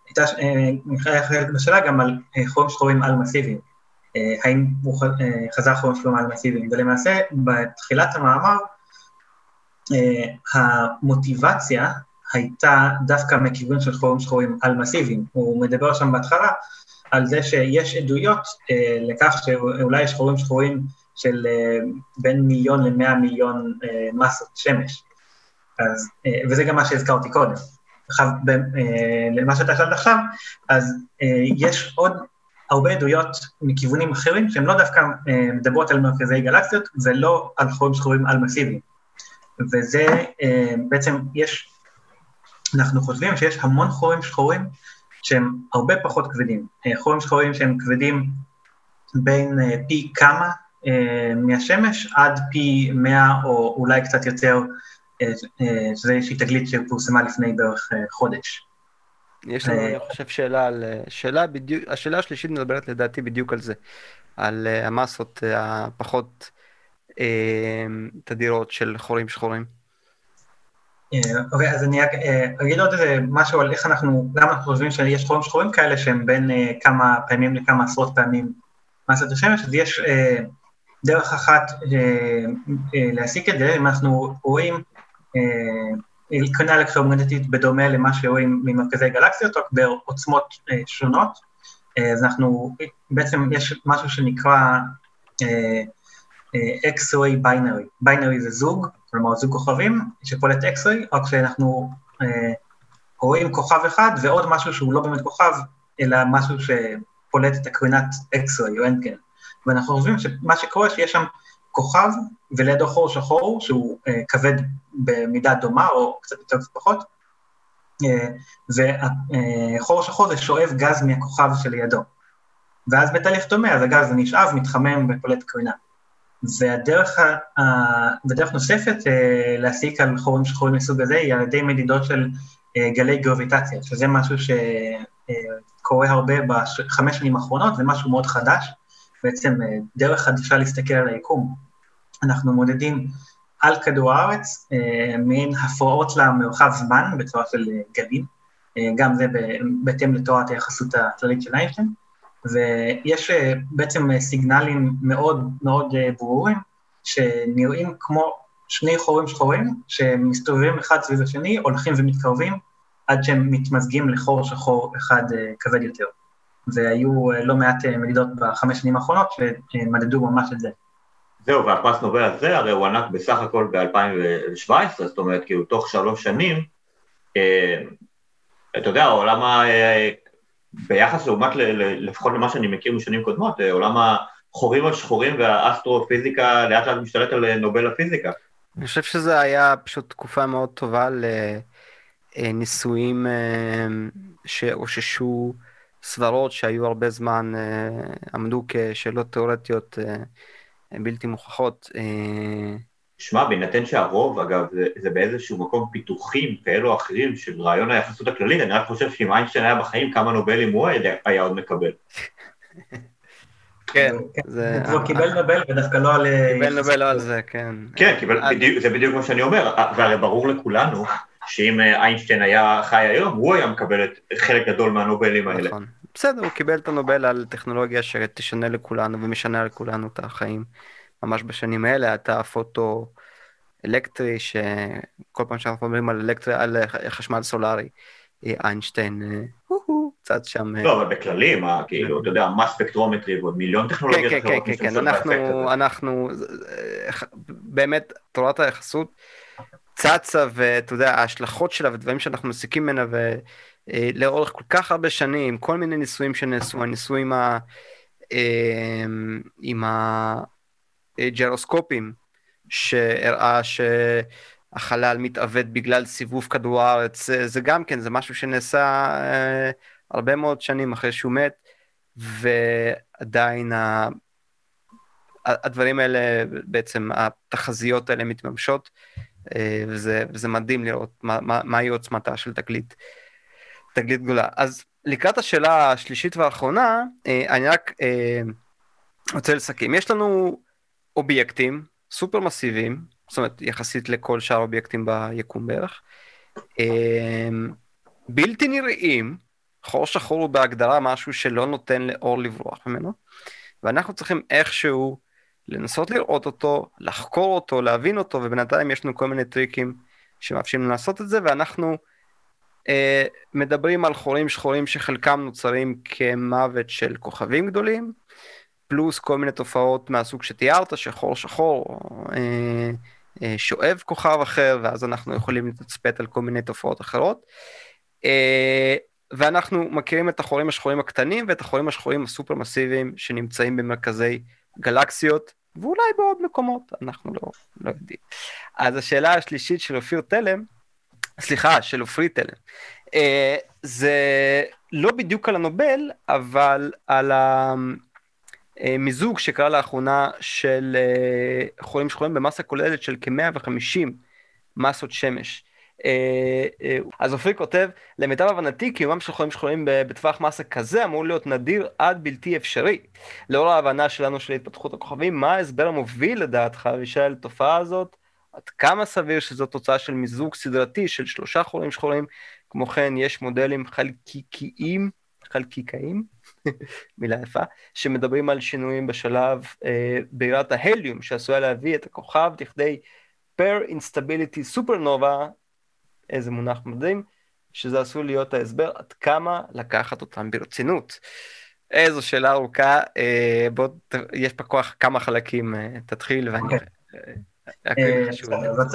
הייתה אה, חלק בשאלה גם על אה, חורים שחורים על מסיביים. אה, האם הוא אה, חזר חורים שחורים על מסיביים? ולמעשה, בתחילת המאמר, אה, המוטיבציה הייתה דווקא מכיוון של חורים שחורים על מסיביים. הוא מדבר שם בהתחלה על זה שיש עדויות אה, לכך שאולי יש חורים שחורים של בין מיליון למאה מיליון מסות שמש. אז, וזה גם מה שהזכרתי קודם. עכשיו, למה שאתה שאלת עכשיו, אז יש עוד הרבה עדויות מכיוונים אחרים, שהן לא דווקא מדברות על מרכזי גלקסיות, ולא על חורים שחורים על מסיביים. וזה בעצם, יש, אנחנו חושבים שיש המון חורים שחורים שהם הרבה פחות כבדים. חורים שחורים שהם כבדים בין פי כמה מהשמש עד פי מאה או אולי קצת יותר שזה איזושהי תגלית שפורסמה לפני בערך חודש. יש לנו, אני חושב, שאלה על... שאלה בדיוק, השאלה השלישית מדברת לדעתי בדיוק על זה, על המסות הפחות תדירות של חורים שחורים. אוקיי, אז אני אגיד עוד איזה משהו על איך אנחנו, למה אנחנו חושבים שיש חורים שחורים כאלה שהם בין כמה פעמים לכמה עשרות פעמים מסת השמש, אז יש דרך אחת להסיק את זה, אם אנחנו רואים קרינה אלקטרומגנטית בדומה למה שרואים ממרכזי גלקסיות, רק בעוצמות שונות. אז אנחנו, בעצם יש משהו שנקרא X-ray binary. binary זה זוג, כלומר זוג כוכבים שפולט X-ray, רק שאנחנו רואים כוכב אחד ועוד משהו שהוא לא באמת כוכב, אלא משהו שפולט את הקרינת X-ray או רנטגן. ואנחנו חושבים שמה שקורה שיש שם כוכב ולידו חור שחור שהוא uh, כבד במידה דומה או קצת יותר קצת פחות, uh, וחור uh, שחור זה שואב גז מהכוכב שלידו. ואז בתהליך דומה, אז הגז נשאב, מתחמם ופולט קרינה. והדרך, ה, ודרך נוספת uh, להסיק על חורים שחורים מסוג הזה היא על ידי מדידות של uh, גלי גרביטציה, שזה משהו שקורה uh, הרבה בחמש שנים האחרונות, זה משהו מאוד חדש, בעצם דרך חדשה להסתכל על היקום. אנחנו מודדים על כדור הארץ אה, מעין הפרעות למרחב זמן בצורה של אה, גלים, אה, גם זה בהתאם לתורת היחסות הכללית של איינשטיין, ויש בעצם סיגנלים מאוד מאוד ברורים, שנראים כמו שני חורים שחורים, שמסתובבים אחד סביב השני, הולכים ומתקרבים, עד שהם מתמזגים לחור שחור אחד כבד יותר. והיו לא מעט מדידות בחמש שנים האחרונות שמדדו ממש את זה. זהו, והפרס נובל הזה הרי הוא ענק בסך הכל ב-2017, זאת אומרת, כאילו תוך שלוש שנים, אה, אתה יודע, העולם, ה, אה, ביחס לעומת, לפחות למה שאני מכיר משנים קודמות, אה, עולם החורים על שחורים והאסטרופיזיקה לאט לאט משתלט על נובל הפיזיקה. אני חושב שזה היה פשוט תקופה מאוד טובה לניסויים שאוששו סברות שהיו הרבה זמן, עמדו כשאלות תיאורטיות בלתי מוכחות. שמע, בהינתן שהרוב, אגב, זה, זה באיזשהו מקום פיתוחים כאלו או אחרים של רעיון היחסות הכללית, אני רק חושב שאם איינשטיין היה בחיים, כמה נובלים הוא היה, היה עוד מקבל. כן, זה... הוא קיבל נובל ודווקא לא על... קיבל נובל לא על זה, כן. כן, קיבל, בדיוק, זה בדיוק מה שאני אומר, והרי ברור לכולנו שאם איינשטיין היה חי היום, הוא היה מקבל את חלק גדול מהנובלים האלה. נכון. בסדר, הוא קיבל את הנובל על טכנולוגיה שתשנה לכולנו ומשנה לכולנו את החיים. ממש בשנים האלה, אתה פוטו אלקטרי, שכל פעם שאנחנו מדברים על, אלקטרי, על חשמל סולארי, איינשטיין, קצת שם... לא, אבל בכללי, מה, כאילו, אתה יודע, מה ספקטרומטרי ועוד מיליון טכנולוגיות אחרות. כן, כן, כן, אנחנו, אנחנו, באמת, תורת היחסות צצה, ואתה יודע, ההשלכות שלה ודברים שאנחנו מסיקים ממנה, אה, לאורך כל כך הרבה שנים, כל מיני ניסויים שנעשו, הניסויים ה... אה, עם הג'רוסקופים, שהראה שהחלל מתאבד בגלל סיבוב כדור הארץ, זה, זה גם כן, זה משהו שנעשה אה, הרבה מאוד שנים אחרי שהוא מת, ועדיין ה... הדברים האלה, בעצם התחזיות האלה מתממשות, וזה, וזה מדהים לראות מה, מה, מהי עוצמתה של תגלית. תגלית גדולה. אז לקראת השאלה השלישית והאחרונה, אה, אני רק אה, רוצה לסכם. יש לנו אובייקטים סופר מסיביים, זאת אומרת, יחסית לכל שאר האובייקטים ביקום בערך, אה, בלתי נראים, חור שחור הוא בהגדרה משהו שלא נותן לאור לברוח ממנו, ואנחנו צריכים איכשהו לנסות לראות אותו, לחקור אותו, להבין אותו, ובינתיים יש לנו כל מיני טריקים שמאפשרים לעשות את זה, ואנחנו מדברים על חורים שחורים שחלקם נוצרים כמוות של כוכבים גדולים, פלוס כל מיני תופעות מהסוג שתיארת, שחור שחור, אה, אה, שואב כוכב אחר, ואז אנחנו יכולים לתצפת על כל מיני תופעות אחרות. אה, ואנחנו מכירים את החורים השחורים הקטנים ואת החורים השחורים הסופר מסיביים שנמצאים במרכזי גלקסיות, ואולי בעוד מקומות, אנחנו לא, לא יודעים. אז השאלה השלישית של אופיר תלם, סליחה, של עופרי תלם, אה, זה לא בדיוק על הנובל, אבל על המיזוג שקרה לאחרונה של אה, חולים שחורים במסה כוללת של כ-150 מסות שמש. אה, אז אופיר כותב, למיטב הבנתי קיומם של חולים שחורים בטווח מסה כזה אמור להיות נדיר עד בלתי אפשרי. לאור ההבנה שלנו של התפתחות הכוכבים, מה ההסבר המוביל לדעתך, אבישי, לתופעה הזאת? עד כמה סביר שזו תוצאה של מיזוג סדרתי של שלושה חולים שחורים? כמו כן, יש מודלים חלקיקיים, חלקיקאים, <laughs> מילה יפה, שמדברים על שינויים בשלב אה, בעירת ההליום, שעשויה להביא את הכוכב לכדי פר אינסטביליטי סופרנובה איזה מונח מדהים, שזה עשוי להיות ההסבר עד כמה לקחת אותם ברצינות. איזו שאלה ארוכה, אה, בוא, יש פה כוח כמה חלקים, אה, תתחיל ואני... אוקיי.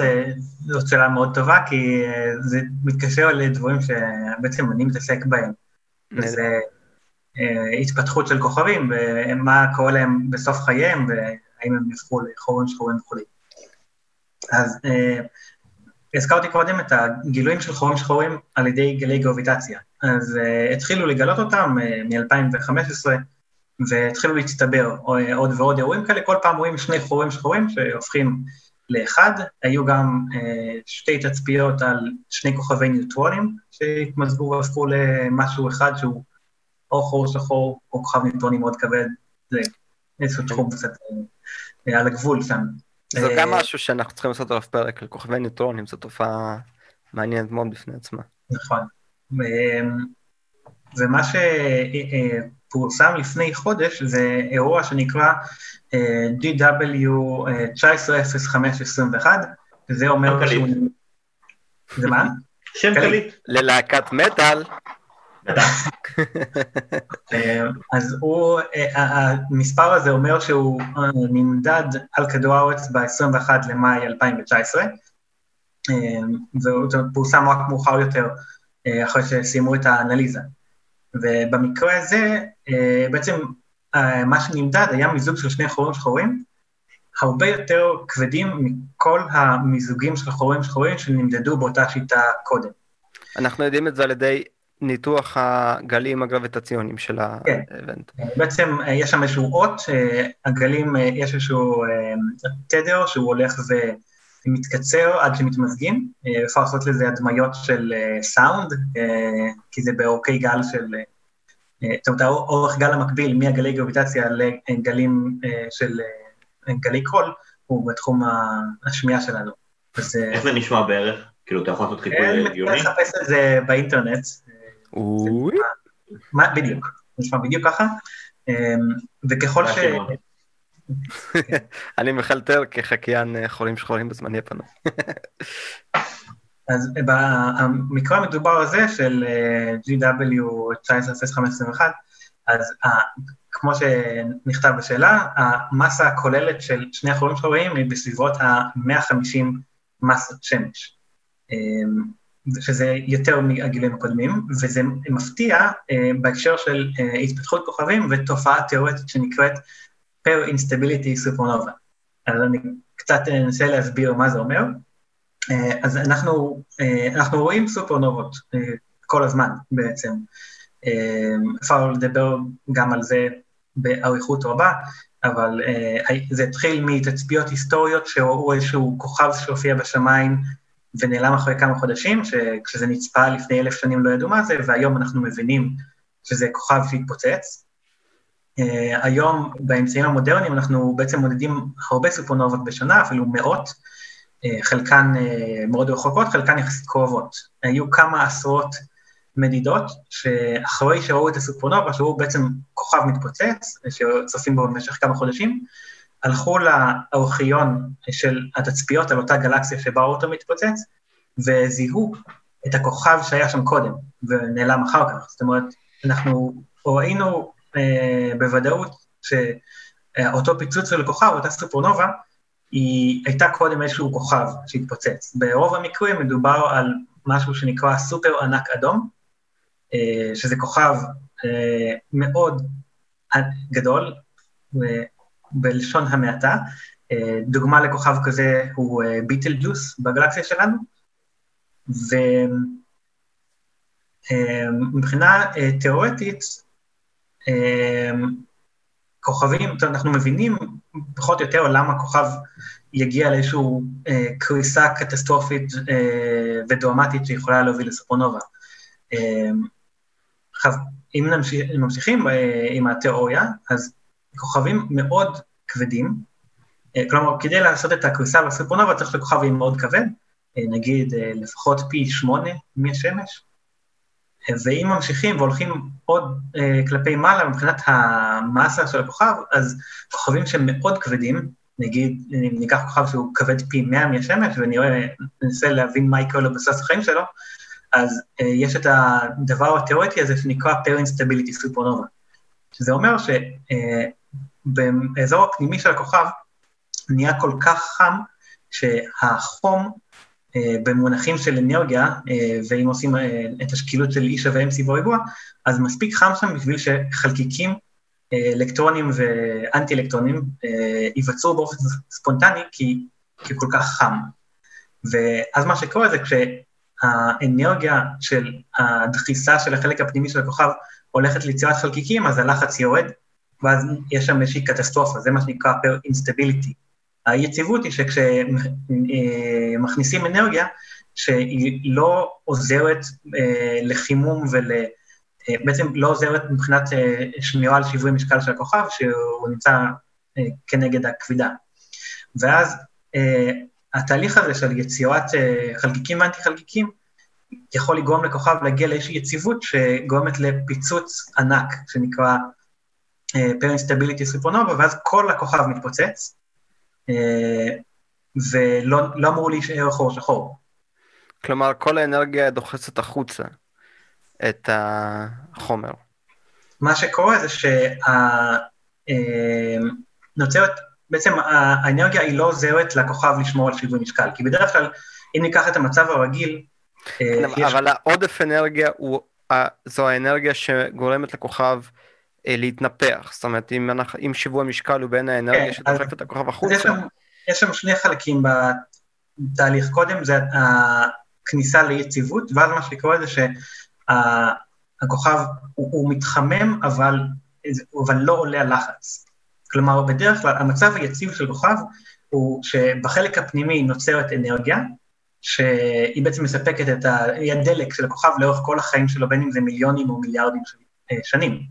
אה, זאת שאלה מאוד טובה, כי זה מתקשר לדברים שבעצם אני מתעסק בהם. זה התפתחות של כוכבים, ומה קורה להם בסוף חייהם, והאם הם יפכו לחורים שחורים וכו'. אז הזכרתי קודם את הגילויים של חורים שחורים על ידי גלי גרביטציה. אז התחילו לגלות אותם uh, מ-2015, והתחילו להצטבר uh, עוד ועוד אירועים כאלה, כל פעם רואים שני חורים שחורים שהופכים לאחד, היו גם uh, שתי תצפיות על שני כוכבי ניוטרונים שהתמזגו והפכו למשהו אחד שהוא או חור שחור או כוכב ניוטרונים מאוד כבד, זה איזשהו תחום קצת uh, על הגבול שם. זה גם משהו שאנחנו צריכים לעשות עליו פרק על כוכבי ניוטרונים, זו תופעה מעניינת מאוד בפני עצמה. נכון. ומה שפורסם לפני חודש זה אירוע שנקרא DW 190521, וזה אומר שהוא... זה מה? שם קליט. ללהקת מטאל. אז הוא, המספר הזה אומר שהוא נמדד על כדור הארץ ב-21 למאי 2019, והוא פורסם רק מאוחר יותר, אחרי שסיימו את האנליזה. ובמקרה הזה, בעצם מה שנמדד היה מיזוג של שני חורים שחורים, הרבה יותר כבדים מכל המיזוגים של חורים שחורים שנמדדו באותה שיטה קודם. אנחנו יודעים את זה על ידי ניתוח הגלים הגרביטציוניים של כן. האבנט. בעצם אה, יש שם איזשהו אות, אה, הגלים, אה, יש איזשהו תדר שהוא הולך ומתקצר עד שמתמזגים, אפשר לעשות לזה הדמיות של סאונד, כי זה באורכי גל של, זאת אומרת, האורך גל המקביל מהגלי גרביטציה לגלים של גלי קול, הוא בתחום השמיעה שלנו. איך זה נשמע בערך? כאילו, אתה יכול לעשות חיפוי הגיוני? אני מחפש את זה באינטרנט. בדיוק, נשמע בדיוק ככה, וככל ש... <laughs> אני מחלטר כחקיין אה, חולים שחורים בזמני הפנוי. אז במקרה המדובר הזה של אה, GW 190521, אז כמו שנכתב בשאלה, המסה הכוללת של שני החולים שחורים היא בסביבות ה-150 מסות שמש. שזה יותר מהגילאים הקודמים, וזה מפתיע אה, בהקשר של אה, התפתחות כוכבים ותופעה תיאורטית שנקראת פר אינסטביליטי סופרנובה. אז אני קצת אנסה להסביר מה זה אומר. אה, אז אנחנו, אה, אנחנו רואים סופרנובות אה, כל הזמן בעצם. אה, אפשר לדבר גם על זה באריכות רבה, אבל אה, זה התחיל מתצפיות היסטוריות שראו איזשהו כוכב שהופיע בשמיים, ונעלם אחרי כמה חודשים, שכשזה נצפה לפני אלף שנים לא ידעו מה זה, והיום אנחנו מבינים שזה כוכב שהתפוצץ. Uh, היום באמצעים המודרניים אנחנו בעצם מודדים הרבה סופרנובות בשנה, אפילו מאות, uh, חלקן uh, מאוד רחוקות, חלקן יחסית קרובות. היו כמה עשרות מדידות, שאחרי שראו את הסופרנובה, שהוא בעצם כוכב מתפוצץ, שצופים בו במשך כמה חודשים, הלכו לארכיון של התצפיות על אותה גלקסיה שבה האוטו מתפוצץ, וזיהו את הכוכב שהיה שם קודם, ונעלם אחר כך. זאת אומרת, אנחנו ראינו אה, בוודאות אותו פיצוץ של כוכב, אותה סופרנובה, היא הייתה קודם איזשהו כוכב שהתפוצץ. ברוב המקרים מדובר על משהו שנקרא סופר ענק אדום, שזה כוכב מאוד גדול, בלשון המעטה. דוגמה לכוכב כזה הוא ביטל ג'וס בגלקסיה שלנו, ומבחינה תיאורטית, כוכבים, אנחנו מבינים פחות או יותר למה כוכב יגיע לאיזושהי אה, קריסה קטסטרופית אה, ודרמטית שיכולה להוביל לסופרנובה. אה, עכשיו, אם ממשיכים אה, עם התיאוריה, אז כוכבים מאוד כבדים, כלומר, כדי לעשות את הקריסה בסופרנובה צריך לכוכב עם מאוד כבד, נגיד לפחות פי שמונה מהשמש, ואם ממשיכים והולכים עוד uh, כלפי מעלה מבחינת המסה של הכוכב, אז כוכבים שהם מאוד כבדים, נגיד, אם ניקח כוכב שהוא כבד פי 100 מהשמש, ונראה, ננסה להבין מה יקרה לו בסוף החיים שלו, אז uh, יש את הדבר התיאורטי הזה שנקרא pair instability supernova, שזה אומר שבאזור אה, הפנימי של הכוכב נהיה כל כך חם, שהחום אה, במונחים של אנרגיה, אה, ואם עושים אה, את השקילות של E שווה MC בריבוע, אז מספיק חם שם בשביל שחלקיקים, אלקטרונים ואנטי אלקטרונים ייווצרו באופן ספונטני כי, כי כל כך חם. ואז מה שקורה זה כשהאנרגיה של הדחיסה של החלק הפנימי של הכוכב הולכת ליצירת חלקיקים, אז הלחץ יורד, ואז יש שם איזושהי קטסטרופה, זה מה שנקרא per instability. היציבות היא שכשמכניסים אנרגיה שהיא לא עוזרת אה, לחימום ול... אה, בעצם לא עוזרת מבחינת אה, שמירה על שיווי משקל של הכוכב, שהוא נמצא כנגד הכבידה. ואז התהליך הזה של יצירת חלקיקים ואנטי חלקיקים, יכול לגרום לכוכב להגיע לאיזושהי יציבות שגורמת לפיצוץ ענק, שנקרא פר אינסטביליטי סופרנובה, ואז כל הכוכב מתפוצץ, אה, ולא לא אמור להישאר חור שחור. כלומר, כל האנרגיה דוחסת החוצה את החומר. מה שקורה זה שנוצרת, אה, בעצם האנרגיה היא לא עוזרת לכוכב לשמור על שיווי משקל, כי בדרך כלל, אם ניקח את המצב הרגיל, אה, כן, יש... אבל העודף אנרגיה הוא, זו האנרגיה שגורמת לכוכב להתנפח, זאת אומרת אם, אנחנו, אם שיווי המשקל הוא בין האנרגיה כן, שדוחפת את הכוכב החוצה. יש שם, יש שם שני חלקים בתהליך, קודם זה הכניסה ליציבות, ואז מה שקורה זה שהכוכב הוא, הוא מתחמם אבל, אבל לא עולה הלחץ. כלומר בדרך כלל המצב היציב של כוכב הוא שבחלק הפנימי נוצרת אנרגיה, שהיא בעצם מספקת את ה... היא הדלק של הכוכב לאורך כל החיים שלו, בין אם זה מיליונים או מיליארדים של אה, שנים.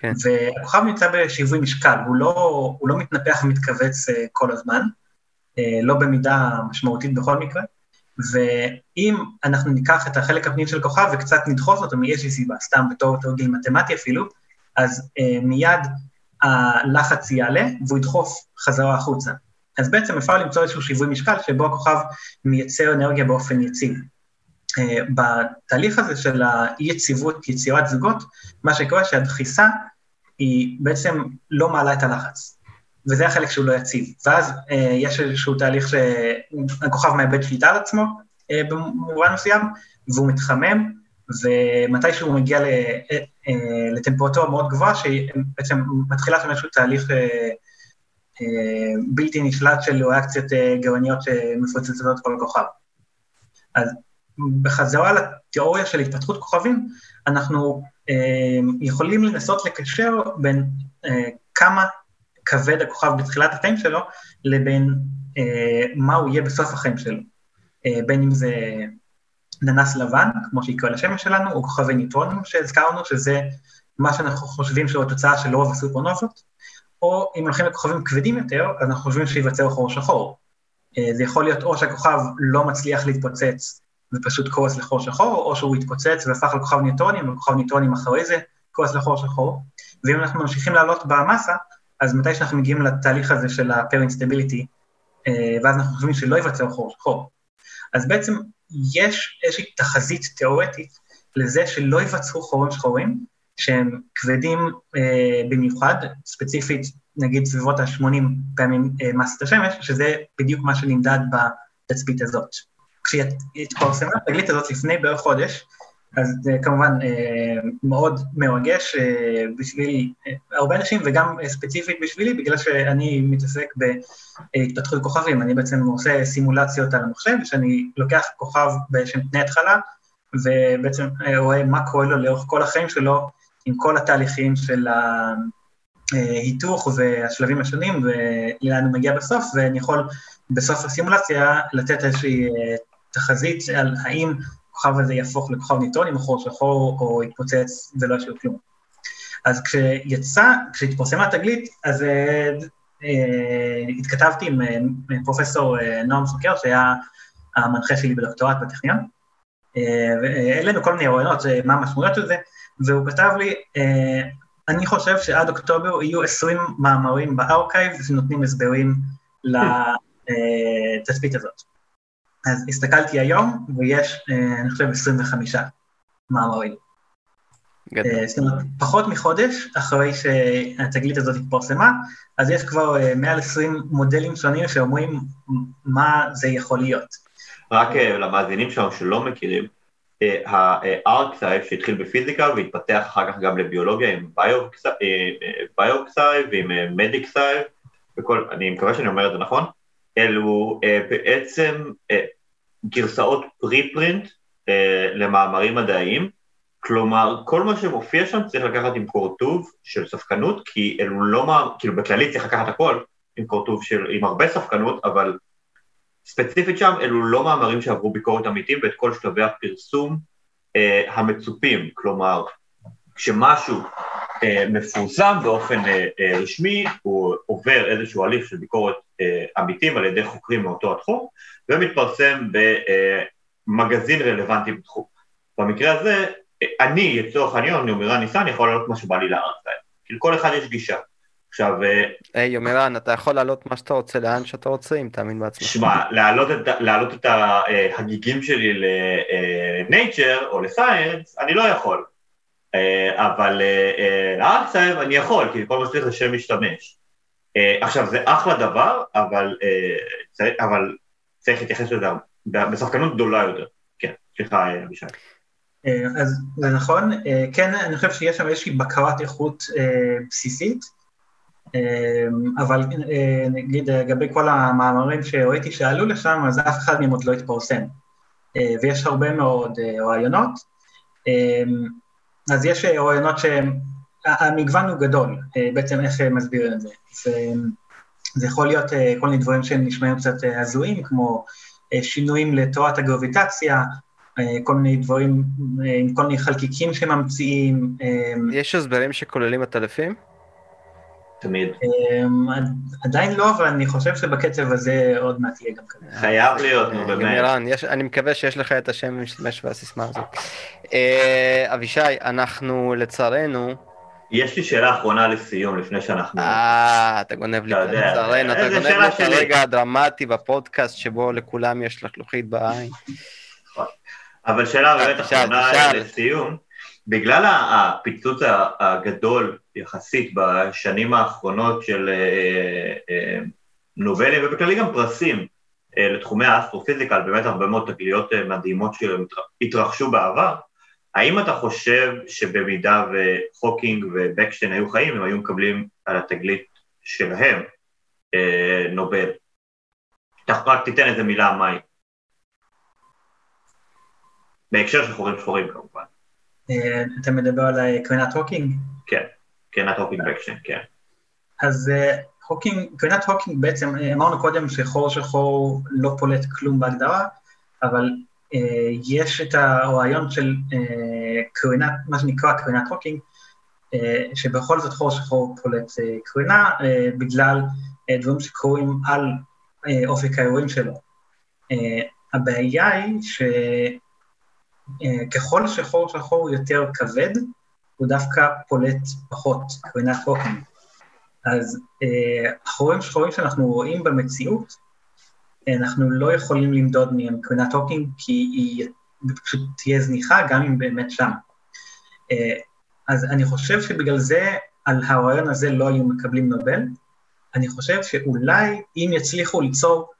כן. והכוכב נמצא בשיווי משקל, הוא לא, הוא לא מתנפח ומתכווץ uh, כל הזמן, uh, לא במידה משמעותית בכל מקרה, ואם אנחנו ניקח את החלק הפנים של הכוכב וקצת נדחוס אותו מאיזושהי סיבה, סתם בתור תרגיל מתמטי אפילו, אז uh, מיד הלחץ יעלה והוא ידחוף חזרה החוצה. אז בעצם אפשר למצוא איזשהו שיווי משקל שבו הכוכב מייצר אנרגיה באופן יציב. אה, בתהליך הזה של האי-יציבות, יצירת זוגות, מה שקורה שהדחיסה היא בעצם לא מעלה את הלחץ, וזה החלק שהוא לא יציב. ואז אה, יש איזשהו תהליך שהכוכב מאבד שליטה על עצמו אה, במובן מסוים, והוא מתחמם, ומתי שהוא מגיע לטמפרטורה מאוד גבוהה, שהיא בעצם מתחילה שם איזשהו תהליך בלתי נשלט של ריאקציות גרעיניות שמפוצצות כל הכוכב. אז בחזרה לתיאוריה של התפתחות כוכבים, אנחנו אה, יכולים לנסות לקשר בין אה, כמה כבד הכוכב בתחילת החיים שלו, לבין אה, מה הוא יהיה בסוף החיים שלו. אה, בין אם זה ננס לבן, כמו שיקרא לשמש שלנו, או כוכבי ניוטרונים שהזכרנו, שזה מה שאנחנו חושבים שהוא התוצאה של רוב הסופרנובות, או אם הולכים לכוכבים כבדים יותר, אז אנחנו חושבים שייווצר חור שחור. אה, זה יכול להיות או שהכוכב לא מצליח להתפוצץ ופשוט קורס לחור שחור, או שהוא התפוצץ והפך לכוכב ניוטונים, וכוכב ניוטונים אחרי זה קורס לחור שחור. ואם אנחנו ממשיכים לעלות במסה, אז מתי שאנחנו מגיעים לתהליך הזה של instability, אה, ואז אנחנו חושבים שלא ייווצר חור שחור. אז בעצם יש איזושהי תחזית תיאורטית לזה שלא ייווצרו חורים שחורים, שהם כבדים אה, במיוחד, ספציפית נגיד סביבות ה-80 פעמים אה, מסת השמש, שזה בדיוק מה שנמדד בתצפית הזאת. כשהתפרסמה התגלית הזאת לפני בערך חודש, אז זה כמובן אה, מאוד מרגש אה, בשביל אה, הרבה אנשים וגם אה, ספציפית בשבילי, בגלל שאני מתעסק בהתפתחות כוכבים, אני בעצם עושה סימולציות על המחשב, שאני לוקח כוכב בשם תנאי התחלה, ובעצם אה, רואה מה קורה לו לאורך כל החיים שלו, עם כל התהליכים של ההיתוך והשלבים השונים, ולאן הוא מגיע בסוף, ואני יכול בסוף הסימולציה לתת איזושהי אה, תחזית על האם הכוכב הזה יהפוך לכוכב ניטרוני, מחור שחור, או יתפוצץ ולא ישאיר כלום. אז כשיצא, כשהתפרסמה התגלית, אז אה, אה, התכתבתי עם אה, פרופסור אה, נועם סוקר, שהיה המנחה שלי בדוקטורט בטכניון, אה, והעלינו כל מיני רעיונות, אה, מה המשמעויות של זה, והוא כתב לי, אה, אני חושב שעד אוקטובר יהיו 20 מאמרים בארכייב שנותנים הסברים לתצפית הזאת. אז הסתכלתי היום, ויש, אה, אני חושב, 25 מאמרים. גדול. אה, זאת אומרת, פחות מחודש אחרי שהתגלית הזאת התפרסמה, אז יש כבר אה, מעל 20 מודלים שונים שאומרים מה זה יכול להיות. רק אה, למאזינים שלנו שלא מכירים, ה arXiv שהתחיל בפיזיקה והתפתח אחר כך גם לביולוגיה עם bioRxiv ועם medRxiv, וכל, אני מקווה שאני אומר את זה נכון, אלו בעצם גרסאות preprint למאמרים מדעיים, כלומר, כל מה שמופיע שם צריך לקחת עם קורטוב של ספקנות, כי אלו לא, כאילו בכללי צריך לקחת הכל עם קורטוב של, עם הרבה ספקנות, אבל ספציפית שם אלו לא מאמרים שעברו ביקורת אמיתית ואת כל שלבי הפרסום אה, המצופים, כלומר, כשמשהו אה, מפורסם באופן אה, אה, רשמי, הוא עובר איזשהו הליך של ביקורת אה, אמיתים על ידי חוקרים מאותו התחום, ומתפרסם במגזין רלוונטי בתחום. במקרה הזה, אני, לצורך העניין, יומירן ניסן, יכול לעלות מה שבא לי לארץ להם. כאילו כל אחד יש גישה. עכשיו... היי, יומירן, אתה יכול לעלות מה שאתה רוצה, לאן שאתה רוצה, אם תאמין בעצמך. שמע, להעלות את, ההגיגים שלי ל-nature או ל-science, אני לא יכול. אבל לארצייב אני יכול, כי כל מה שצריך זה שם משתמש. עכשיו, זה אחלה דבר, אבל, אבל צריך להתייחס לזה בספקנות גדולה יותר. כן, סליחה, אבישי. אז זה נכון, כן, אני חושב שיש שם איזושהי בקרת איכות בסיסית, אבל נגיד לגבי כל המאמרים שראיתי שעלו לשם, אז אף אחד מהם עוד לא התפרסם. ויש הרבה מאוד רעיונות, אז יש רעיונות שהמגוון הוא גדול, בעצם איך מסבירים את זה. זה יכול להיות כל מיני דברים שהם נשמעים קצת הזויים, כמו שינויים לתורת הגרביטציה, כל מיני דברים, עם כל מיני חלקיקים שממציאים. יש הסברים שכוללים עטלפים? תמיד. עדיין לא, אבל אני חושב שבקצב הזה עוד מעט יהיה גם כזה. חייב להיות, נו באמת. מירן, אני מקווה שיש לך את השם משתמש והסיסמה הזאת. אבישי, אנחנו לצערנו... יש לי שאלה אחרונה לסיום, לפני שאנחנו... אה, אתה גונב לי את לצערנו, אתה גונב לי את הרגע הדרמטי בפודקאסט שבו לכולם יש לחלוכית בעין. אבל שאלה באמת אחרונה לסיום, בגלל הפיצוץ הגדול יחסית בשנים האחרונות של נובלים ובכללי גם פרסים לתחומי האסטרופיזיקה, באמת הרבה מאוד תגליות מדהימות שהתרחשו בעבר, האם אתה חושב שבמידה וחוקינג ובקשטיין היו חיים, הם היו מקבלים על התגלית שלהם נובל? רק תיתן איזה מילה מהי. בהקשר של חורים שחורים כמובן. אתה מדבר על קרינת הוקינג? כן, קרינת הוקינג בקנשטיין, כן. אז הוקינג, קרינת הוקינג בעצם, אמרנו קודם שחור שחור לא פולט כלום בהגדרה, אבל יש את הרעיון של קרינת, מה שנקרא קרינת הוקינג, שבכל זאת חור שחור פולט קרינה, בגלל דברים שקורים על אופק האירועים שלו. הבעיה היא שככל שחור שחור יותר כבד, הוא דווקא פולט פחות קרינת הוקינג. אז החורים שחורים שאנחנו רואים במציאות, אנחנו לא יכולים למדוד מהם קרינת הוקינג, כי היא פשוט תהיה זניחה גם אם באמת שם. אז אני חושב שבגלל זה, על הרעיון הזה לא היו מקבלים נובל. אני חושב שאולי אם יצליחו ליצור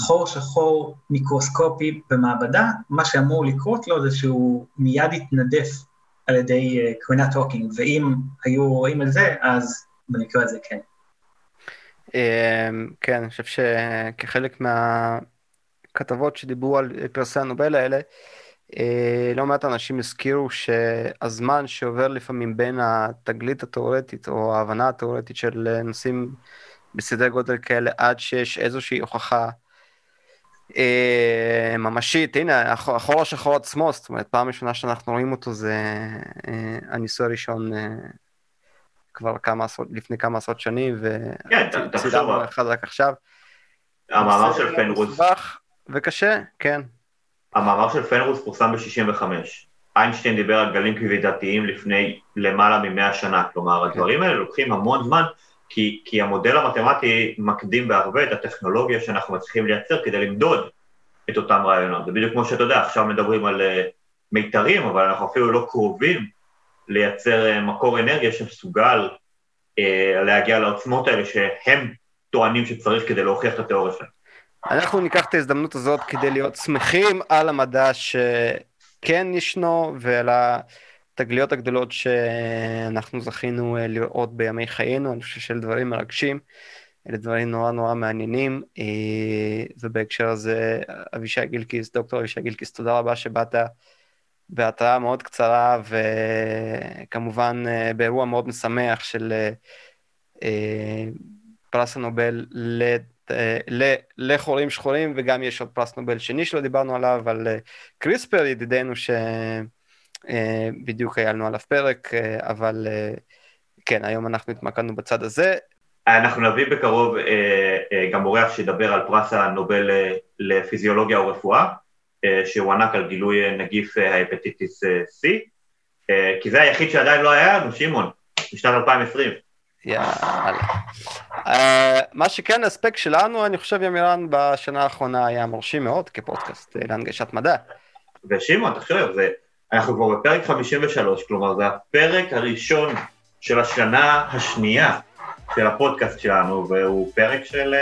חור שחור מיקרוסקופי במעבדה, מה שאמור לקרות לו זה שהוא מיד יתנדף על ידי uh, קרינת הוקינג, ואם היו רואים את זה, אז במקרה הזה כן. Um, כן, אני חושב שכחלק מהכתבות שדיברו על פרסי הנובל האלה, uh, לא מעט אנשים הזכירו שהזמן שעובר לפעמים בין התגלית התאורטית או ההבנה התאורטית של נושאים בסדרי גודל כאלה עד שיש איזושהי הוכחה אה, ממשית, הנה, החור השחור עצמו, זאת אומרת, פעם ראשונה שאנחנו רואים אותו זה אה, הניסוי הראשון אה, כבר כמה עשרות, לפני כמה עשרות שנים, וצילמנו אחד רק עכשיו. המאמר של פנרוס. וקשה, כן. המאמר של פנרוס פורסם ב-65. איינשטיין דיבר על גלים כבידתיים לפני למעלה מ-100 שנה, כלומר, הדברים האלה לוקחים המון זמן. כי, כי המודל המתמטי מקדים בהרבה את הטכנולוגיה שאנחנו מצליחים לייצר כדי למדוד את אותם רעיונות. זה בדיוק כמו שאתה יודע, עכשיו מדברים על uh, מיתרים, אבל אנחנו אפילו לא קרובים לייצר uh, מקור אנרגיה שמסוגל uh, להגיע לעוצמות האלה שהם טוענים שצריך כדי להוכיח את התיאוריה שלהם. אנחנו ניקח את ההזדמנות הזאת כדי להיות שמחים על המדע שכן ישנו ועל. התגליות הגדולות שאנחנו זכינו אה, לראות בימי חיינו, אני חושב שאלה דברים מרגשים, אלה דברים נורא נורא מעניינים, אה, ובהקשר הזה אבישי גילקיס, דוקטור אבישי גילקיס, תודה רבה שבאת בהתראה מאוד קצרה, וכמובן אה, באירוע מאוד משמח של פרס הנובל לחורים שחורים, וגם יש עוד פרס נובל שני שלא דיברנו עליו, על קריספר, ידידנו ש... אה, בדיוק היה לנו עליו פרק, אה, אבל אה, כן, היום אנחנו התמקדנו בצד הזה. אנחנו נביא בקרוב גם אורח שידבר על פרס הנובל לפיזיולוגיה או רפואה, שהוענק על גילוי נגיף ההפטיטיס C, כי זה היחיד שעדיין לא היה לנו, שמעון, בשנת 2020. יאללה. מה שכן, הספק שלנו, אני חושב, ימירן, בשנה האחרונה היה מרשים מאוד כפודקאסט להנגשת מדע. ושמעון, תחשוב, זה... אנחנו כבר בפרק 53, כלומר זה הפרק הראשון של השנה השנייה של הפודקאסט שלנו, והוא פרק של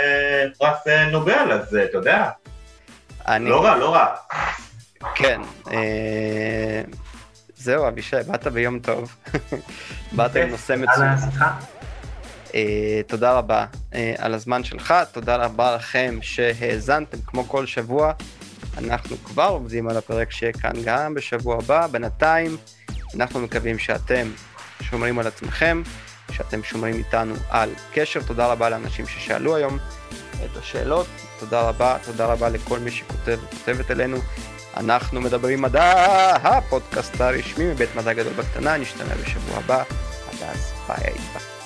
פרס נובל, אז אתה יודע, אני... לא רע, לא רע. כן, אה... זהו, אבישי, באת ביום טוב, <laughs> באת עם נושא מצוין. אה, תודה רבה אה, על הזמן שלך, תודה רבה לכם שהאזנתם כמו כל שבוע. אנחנו כבר עובדים על הפרק שיהיה כאן גם בשבוע הבא. בינתיים, אנחנו מקווים שאתם שומרים על עצמכם, שאתם שומרים איתנו על קשר. תודה רבה לאנשים ששאלו היום את השאלות. תודה רבה, תודה רבה לכל מי שכותב וכותבת אלינו. אנחנו מדברים מדע, הפודקאסט הרשמי מבית מדע גדול בקטנה, נשתנה בשבוע הבא. עד אז, ביי. ביי.